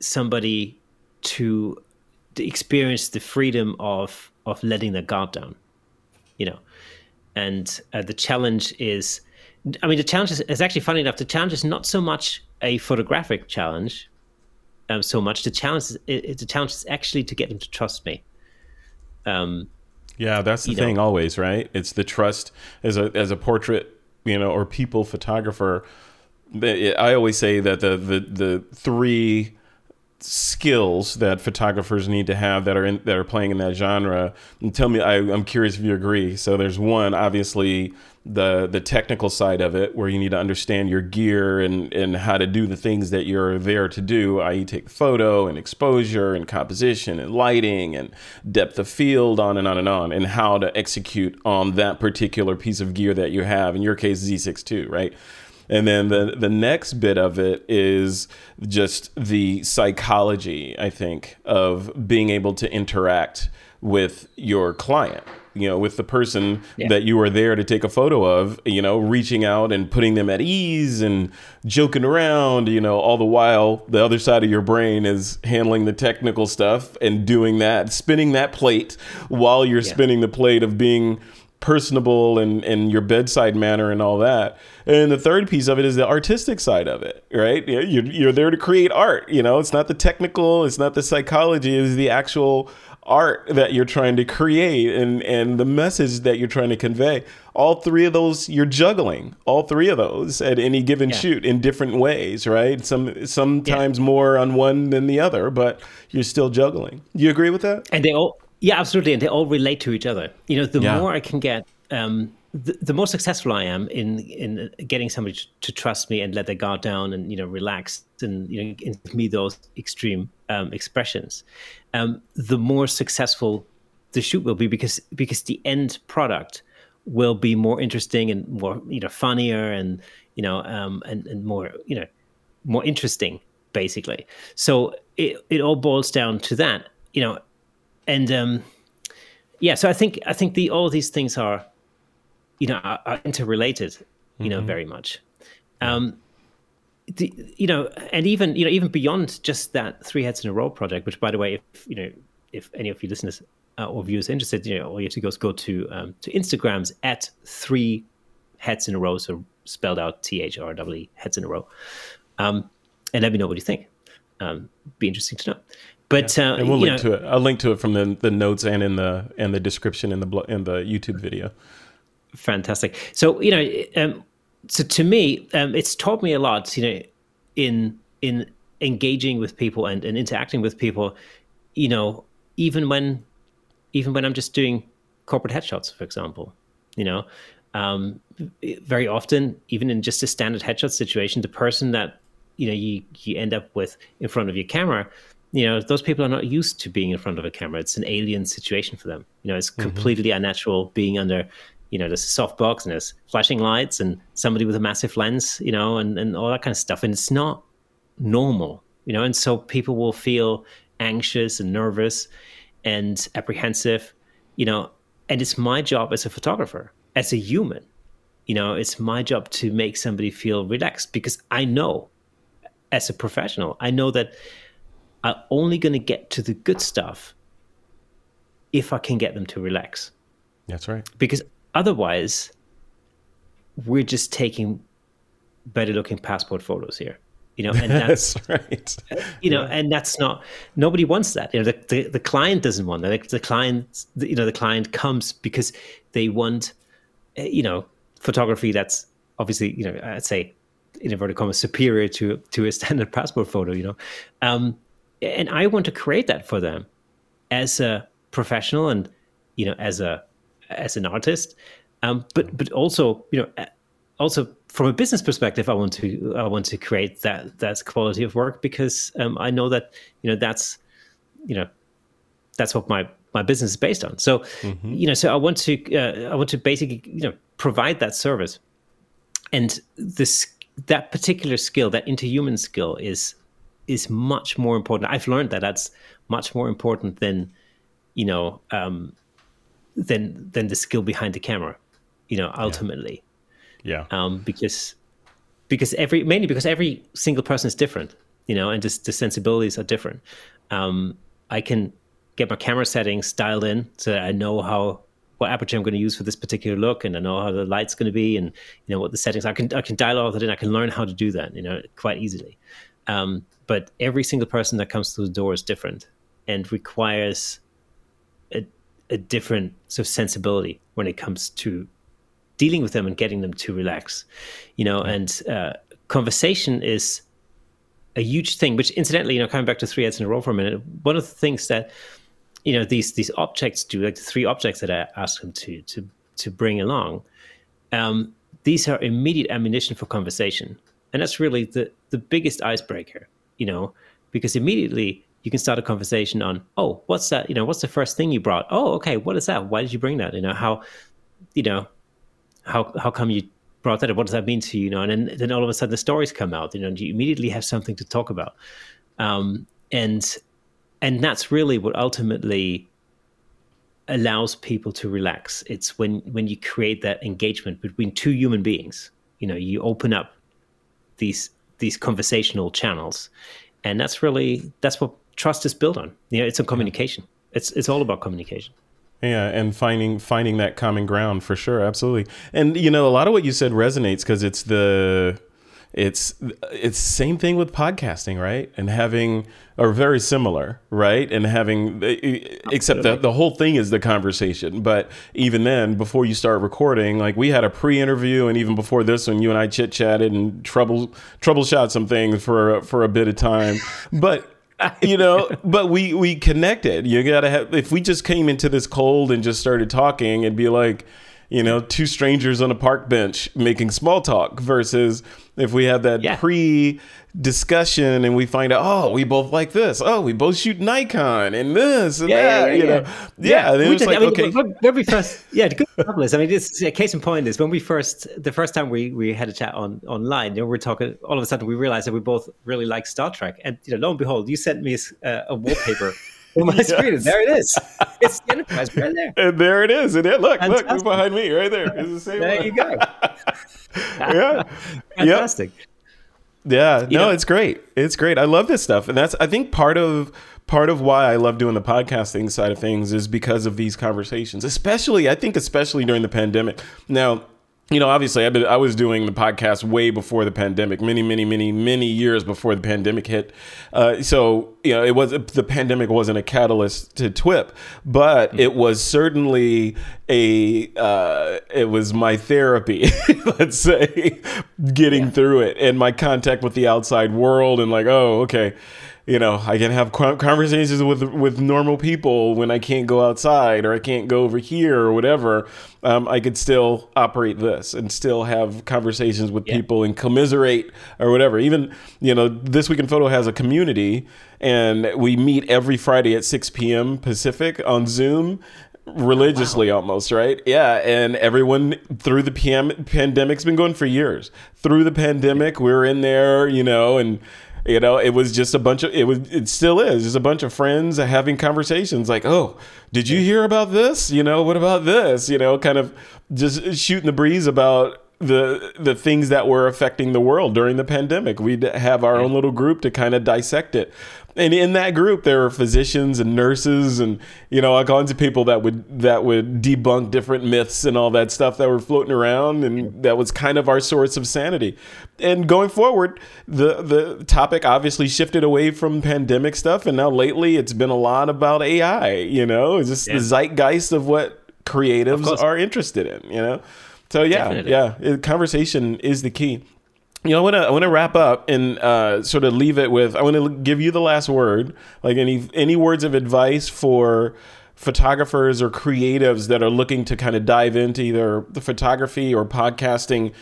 somebody to experience the freedom of of letting their guard down, you know, and uh, the challenge is, I mean, the challenge is, is, actually funny enough. The challenge is not so much a photographic challenge, um, so much. The challenge is it, the challenge is actually to get them to trust me. Um, yeah, that's the thing. Know. Always, right? It's the trust as a as a portrait, you know, or people photographer. I always say that the the the three skills that photographers need to have that are in, that are playing in that genre. And tell me, I, I'm curious if you agree. So there's one, obviously, the the technical side of it, where you need to understand your gear and and how to do the things that you're there to do, i.e., take the photo and exposure and composition and lighting and depth of field, on and on and on, and how to execute on that particular piece of gear that you have. In your case, Z6 II, right? And then the the next bit of it is just the psychology, I think, of being able to interact with your client you know with the person yeah. that you are there to take a photo of you know reaching out and putting them at ease and joking around you know all the while the other side of your brain is handling the technical stuff and doing that spinning that plate while you're yeah. spinning the plate of being personable and, and your bedside manner and all that. And the third piece of it is the artistic side of it, right? You're, you're there to create art. You know, it's not the technical, it's not the psychology, it's the actual art that you're trying to create and, and the message that you're trying to convey. All three of those, you're juggling all three of those at any given yeah. shoot in different ways, right? Some sometimes yeah. more on one than the other, but you're still juggling. You agree with that? And they all yeah, absolutely, and they all relate to each other. You know, the yeah. more I can get, um, the, the, more successful I am in in getting somebody to, to, trust me and let their guard down and you know relax and you know give me those extreme um, expressions, um, the more successful the shoot will be because because the end product will be more interesting and more you know funnier and you know um, and and more you know more interesting basically. So it it all boils down to that. You know, and um, yeah, so I think I think the all these things are, you know, are, are interrelated, you know, mm-hmm. very much. Um, the, you know, and even you know, even beyond just that three heads in a row project, which by the way, if you know, if any of you listeners uh, or viewers are interested, you know, all you have to go is go to um, to Instagrams at three heads in a row, so spelled out T H R W heads in a row, um, and let me know what you think. Um, be interesting to know. But yeah. uh, and we'll link know, to it. I'll link to it from the, the notes and in the and the description in the in the YouTube video. Fantastic. So you know, um, so to me, um, it's taught me a lot. You know, in in engaging with people and, and interacting with people. You know, even when even when I'm just doing corporate headshots, for example. You know, um, very often, even in just a standard headshot situation, the person that you know you you end up with in front of your camera you know those people are not used to being in front of a camera. It's an alien situation for them. You know it's mm-hmm. completely unnatural being under you know there's a soft box and there's flashing lights and somebody with a massive lens you know and, and all that kind of stuff. And it's not normal you know and so people will feel anxious and nervous and apprehensive you know and it's my job as a photographer as a human you know it's my job to make somebody feel relaxed because i know as a professional i know that are only going to get to the good stuff if I can get them to relax. That's right. Because otherwise, we're just taking better looking passport photos here. You know, and <laughs> that's, that's right. You know, yeah. and that's not nobody wants that. You know, the, the, the client doesn't want that. The, the client, you know, the client comes because they want, eh, you know, photography that's obviously, you know, I'd say in inverted commas superior to to a standard <laughs> passport photo. You know, um, and I want to create that for them as a professional and you know as a as an artist, um, but but also you know also from a business perspective, I want to I want to create that that quality of work because um, I know that you know that's you know that's what my my business is based on. So mm-hmm. you know, so I want to uh, I want to basically you know provide that service, and this that particular skill, that interhuman skill, is is much more important. I've learned that that's much more important than you know um, than than the skill behind the camera. You know, ultimately. Yeah. yeah. Um, because because every mainly because every single person is different. You know, and just the sensibilities are different. Um, I can get my camera settings dialed in so that I know how what aperture I'm going to use for this particular look, and I know how the light's going to be, and you know what the settings. I can I can dial all that in. I can learn how to do that, you know, quite easily. Um, but every single person that comes through the door is different and requires a, a different sort of sensibility when it comes to dealing with them and getting them to relax, you know. And uh, conversation is a huge thing. Which, incidentally, you know, coming back to three heads in a row for a minute, one of the things that you know these these objects do, like the three objects that I asked them to to to bring along, um, these are immediate ammunition for conversation, and that's really the the biggest icebreaker, you know, because immediately you can start a conversation on, oh, what's that? You know, what's the first thing you brought? Oh, okay, what is that? Why did you bring that? You know, how, you know, how how come you brought that? Up? What does that mean to you? You know, and then, then all of a sudden the stories come out. You know, and you immediately have something to talk about, um, and and that's really what ultimately allows people to relax. It's when when you create that engagement between two human beings. You know, you open up these these conversational channels, and that's really that's what trust is built on. You know, it's on communication. It's it's all about communication. Yeah, and finding finding that common ground for sure, absolutely. And you know, a lot of what you said resonates because it's the it's it's same thing with podcasting, right? And having or very similar, right? And having except that the whole thing is the conversation. But even then, before you start recording, like we had a pre-interview, and even before this one, you and I chit chatted and trouble troubleshot some things for for a bit of time. But you know, but we we connected. You gotta have if we just came into this cold and just started talking, it'd be like, you know, two strangers on a park bench making small talk versus if we have that yeah. pre discussion and we find out, oh, we both like this. Oh, we both shoot Nikon and this and yeah, that. Yeah, you know, yeah. yeah. Just, like, I mean, okay. when we first, yeah, the good <laughs> I mean, this a case in point is when we first, the first time we we had a chat on online, you know, we are talking. All of a sudden, we realized that we both really like Star Trek, and you know, lo and behold, you sent me a, a wallpaper. On my <laughs> yes. screen, and there it is. It's the Enterprise right there. <laughs> And there it is. And it, look, Fantastic. look, behind me, right there. It's the same. there one. you go. <laughs> yeah, fantastic. Yep. Yeah, you no, know? it's great. It's great. I love this stuff, and that's I think part of part of why I love doing the podcasting side of things is because of these conversations. Especially, I think, especially during the pandemic. Now, you know, obviously, I've been, I was doing the podcast way before the pandemic, many, many, many, many years before the pandemic hit. Uh, so, you know, it was the pandemic wasn't a catalyst to TWiP, but mm-hmm. it was certainly a uh, it was my therapy, <laughs> let's say, getting yeah. through it and my contact with the outside world and like, oh, okay you know, I can have conversations with with normal people when I can't go outside or I can't go over here or whatever. Um, I could still operate this and still have conversations with yeah. people and commiserate or whatever. Even you know, this week in photo has a community, and we meet every Friday at six p.m. Pacific on Zoom religiously wow. almost right yeah and everyone through the PM, pandemic's been going for years through the pandemic we are in there you know and you know, it was just a bunch of it was it still is just a bunch of friends having conversations like, "Oh, did you hear about this? You know, what about this?" You know, kind of just shooting the breeze about the the things that were affecting the world during the pandemic. We'd have our own little group to kind of dissect it and in that group there were physicians and nurses and you know all kinds of people that would that would debunk different myths and all that stuff that were floating around and that was kind of our source of sanity. And going forward the the topic obviously shifted away from pandemic stuff and now lately it's been a lot about ai you know it's just yeah. the zeitgeist of what creatives of are interested in you know? So yeah Definitely. yeah conversation is the key you know, I want to I want to wrap up and uh, sort of leave it with I want to give you the last word. Like any any words of advice for photographers or creatives that are looking to kind of dive into either the photography or podcasting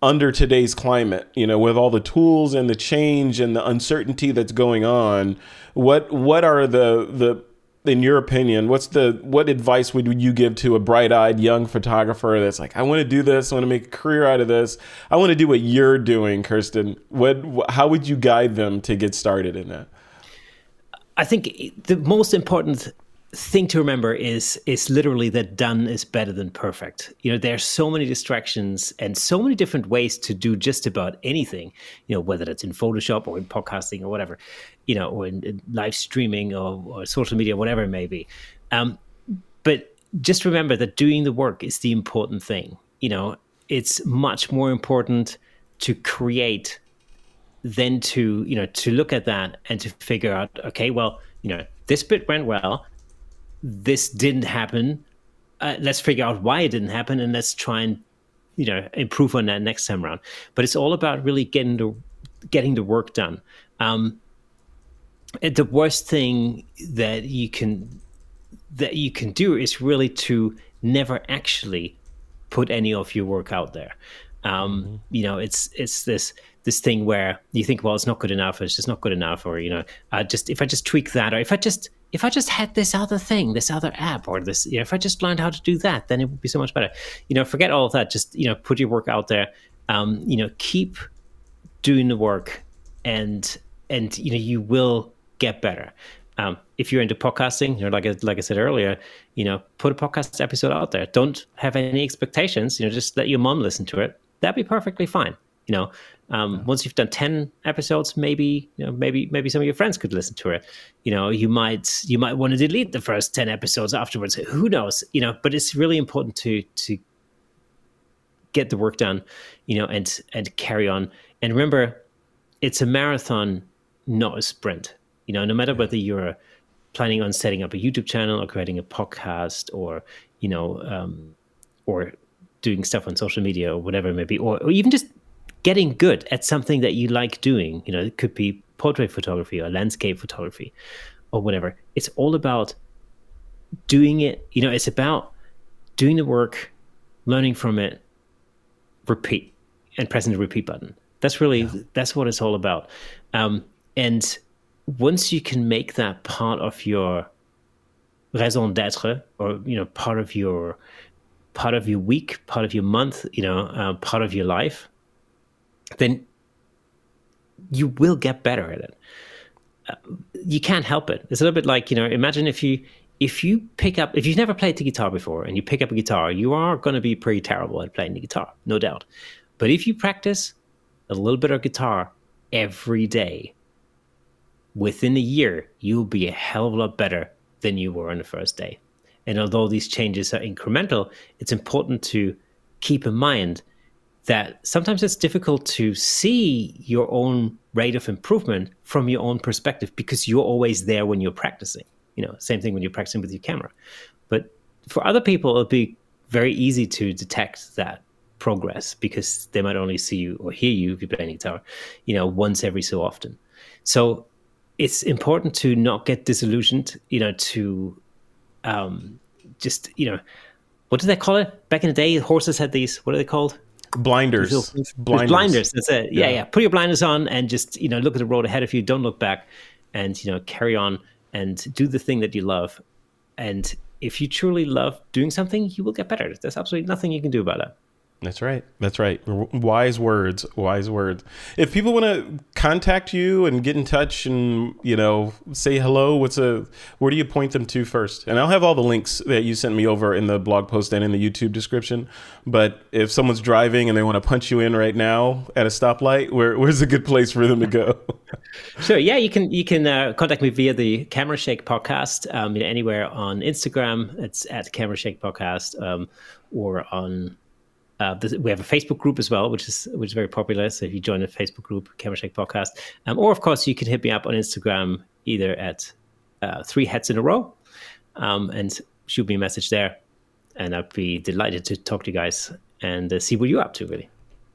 under today's climate. You know, with all the tools and the change and the uncertainty that's going on. What what are the the in your opinion, what's the what advice would you give to a bright-eyed young photographer that's like, I want to do this, I want to make a career out of this, I want to do what you're doing, Kersten? What how would you guide them to get started in that? I think the most important thing to remember is is literally that done is better than perfect. You know, there's so many distractions and so many different ways to do just about anything. You know, whether that's in Photoshop or in podcasting or whatever, you know, or in, in live streaming or, or, social media, whatever it may be. Um, but just remember that doing the work is the important thing. You know, it's much more important to create than to you know to look at that and to figure out okay well you know this bit went well this didn't happen. Uh, let's figure out why it didn't happen, and let's try and you know improve on that next time around. But it's all about really getting the getting the work done. Um, the worst thing that you can that you can do is really to never actually put any of your work out there. Um, mm-hmm. You know, it's it's this this thing where you think, well, it's not good enough, it's just not good enough, or you know, uh, just if I just tweak that, or if I just if I just had this other thing, this other app, or this, you know, if I just learned how to do that, then it would be so much better. You know, forget all of that. Just you know, put your work out there. Um, you know, keep doing the work, and and you know, you will get better. Um, if you're into podcasting, you know, like like I said earlier, you know, put a podcast episode out there. Don't have any expectations. You know, just let your mom listen to it. That'd be perfectly fine. You know, um, yeah. Once you've done ten episodes, maybe you know, maybe maybe some of your friends could listen to it. You know, you might you might want to delete the first ten episodes afterwards. Who knows? You know, but it's really important to to get the work done. You know, and and carry on. And remember, it's a marathon, not a sprint. You know, no matter whether you're planning on setting up a YouTube channel or creating a podcast or you know um, or doing stuff on social media or whatever it may be, or, or even just getting good at something that you like doing. You know, it could be portrait photography or landscape photography or whatever. It's all about doing it. You know, it's about doing the work, learning from it, repeat, and pressing the repeat button. That's really yeah. that's what it's all about. Um, and once you can make that part of your raison d'être, or you know, part of your part of your week, part of your month, you know, uh, part of your life, then you will get better at it. Uh, you can't help it. It's a little bit like you know. Imagine if you if you pick up if you've never played the guitar before and you pick up a guitar, you are going to be pretty terrible at playing the guitar, no doubt. But if you practice a little bit of guitar every day, within a year, you'll be a hell of a lot better than you were on the first day. And although these changes are incremental, it's important to keep in mind that sometimes it's difficult to see your own rate of improvement from your own perspective because you're always there when you're practicing. You know, same thing when you're practicing with your camera. But for other people, it'll be very easy to detect that progress because they might only see you or hear you if you're playing guitar, you know, once every so often. So it's important to not get disillusioned, you know, to um, just, you know, what do they call it? Back in the day, horses had these, what are they called? Blinders. blinders. blinders. That's it. Yeah, yeah, yeah. Put your blinders on and just you know look at the road ahead of you. Don't look back, and you know carry on and do the thing that you love. And if you truly love doing something, you will get better. There's absolutely nothing you can do about it. That's right. That's right. Wise words. Wise words. If people want to contact you and get in touch and you know say hello, what's a where do you point them to first? And I'll have all the links that you sent me over in the blog post and in the YouTube description. But if someone's driving and they want to punch you in right now at a stoplight, where where's a good place for them to go? <laughs> sure. Yeah, you can you can uh, contact me via the Camera Shake podcast. Um, anywhere on Instagram, it's at Camera Shake podcast, um, or on uh, we have a Facebook group as well, which is which is very popular. So if you join the Facebook group, Camera Shake Podcast, um, or of course you can hit me up on Instagram either at uh, three heads in a row, um, and shoot me a message there, and I'd be delighted to talk to you guys and uh, see what you're up to. Really.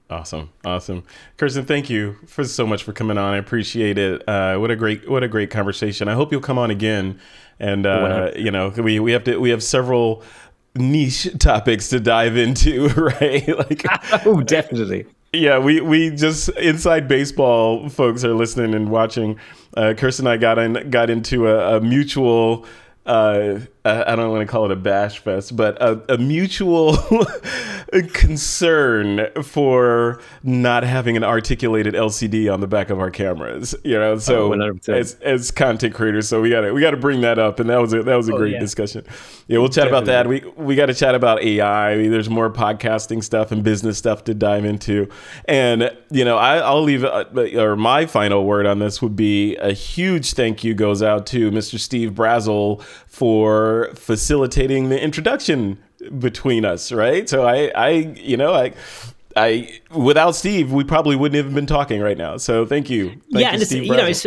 Awesome, awesome, Kersten. Thank you for so much for coming on. I appreciate it. Uh, what a great, what a great conversation. I hope you'll come on again. And uh, you know, we we have to we have several niche topics to dive into, <laughs> right? like, <laughs> oh, definitely. Yeah, we we just inside baseball folks are listening and watching. Uh, Kersten and I got in got into a, a mutual uh, I don't want to call it a bash fest, but a, a mutual <laughs> concern for not having an articulated LCD on the back of our cameras. You know, so oh, as, as content creators, so we got to we got to bring that up, and that was a, that was a oh, great yeah. discussion. Yeah, we'll chat Definitely. about that. We we got to chat about AI. There's more podcasting stuff and business stuff to dive into, and you know, I, I'll leave uh, or my final word on this would be a huge thank you goes out to Mr. Steve Brazel for facilitating the introduction between us, right? So I, I, you know, I, I, without Steve, we probably wouldn't have been talking right now. So thank you. Thank yeah, you, and Steve you know, it's,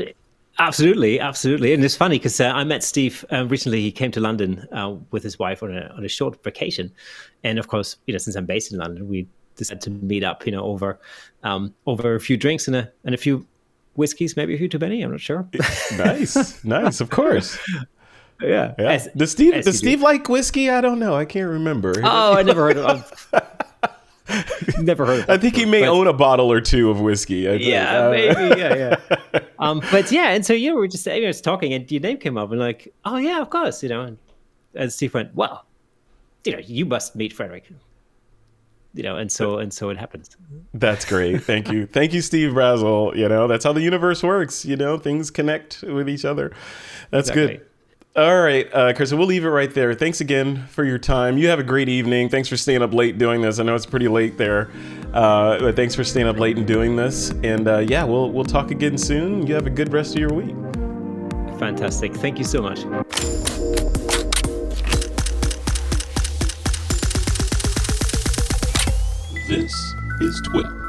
absolutely, absolutely, and it's funny because uh, I met Steve uh, recently. He came to London uh, with his wife on a on a short vacation, and of course, you know, since I'm based in London, we decided to meet up, you know, over um, over a few drinks and a and a few whiskeys, maybe a few too many. I'm not sure. nice, nice, of course. <laughs> Yeah. yeah. As, does Steve does Steve like whiskey? I don't know. I can't remember. Oh, I never heard of. <laughs> never heard. Of I think he may but, own a bottle or two of whiskey. I yeah, uh, maybe. Yeah, yeah. <laughs> um, but yeah, and so you know, we were just you know, was talking, and your name came up, and like, oh yeah, of course, you know. And, and Steve went, well, you know, you must meet Frederick you know, and so and so it happens. That's great. Thank you. Thank you, Steve Brazel. You know, that's how the universe works. You know, things connect with each other. That's exactly. good. All right, uh, Chris, we'll leave it right there. Thanks again for your time. You have a great evening. Thanks for staying up late doing this. I know it's pretty late there, uh, but thanks for staying up late and doing this. And uh, yeah, we'll we'll talk again soon. You have a good rest of your week. Fantastic. Thank you so much. This is TWiP.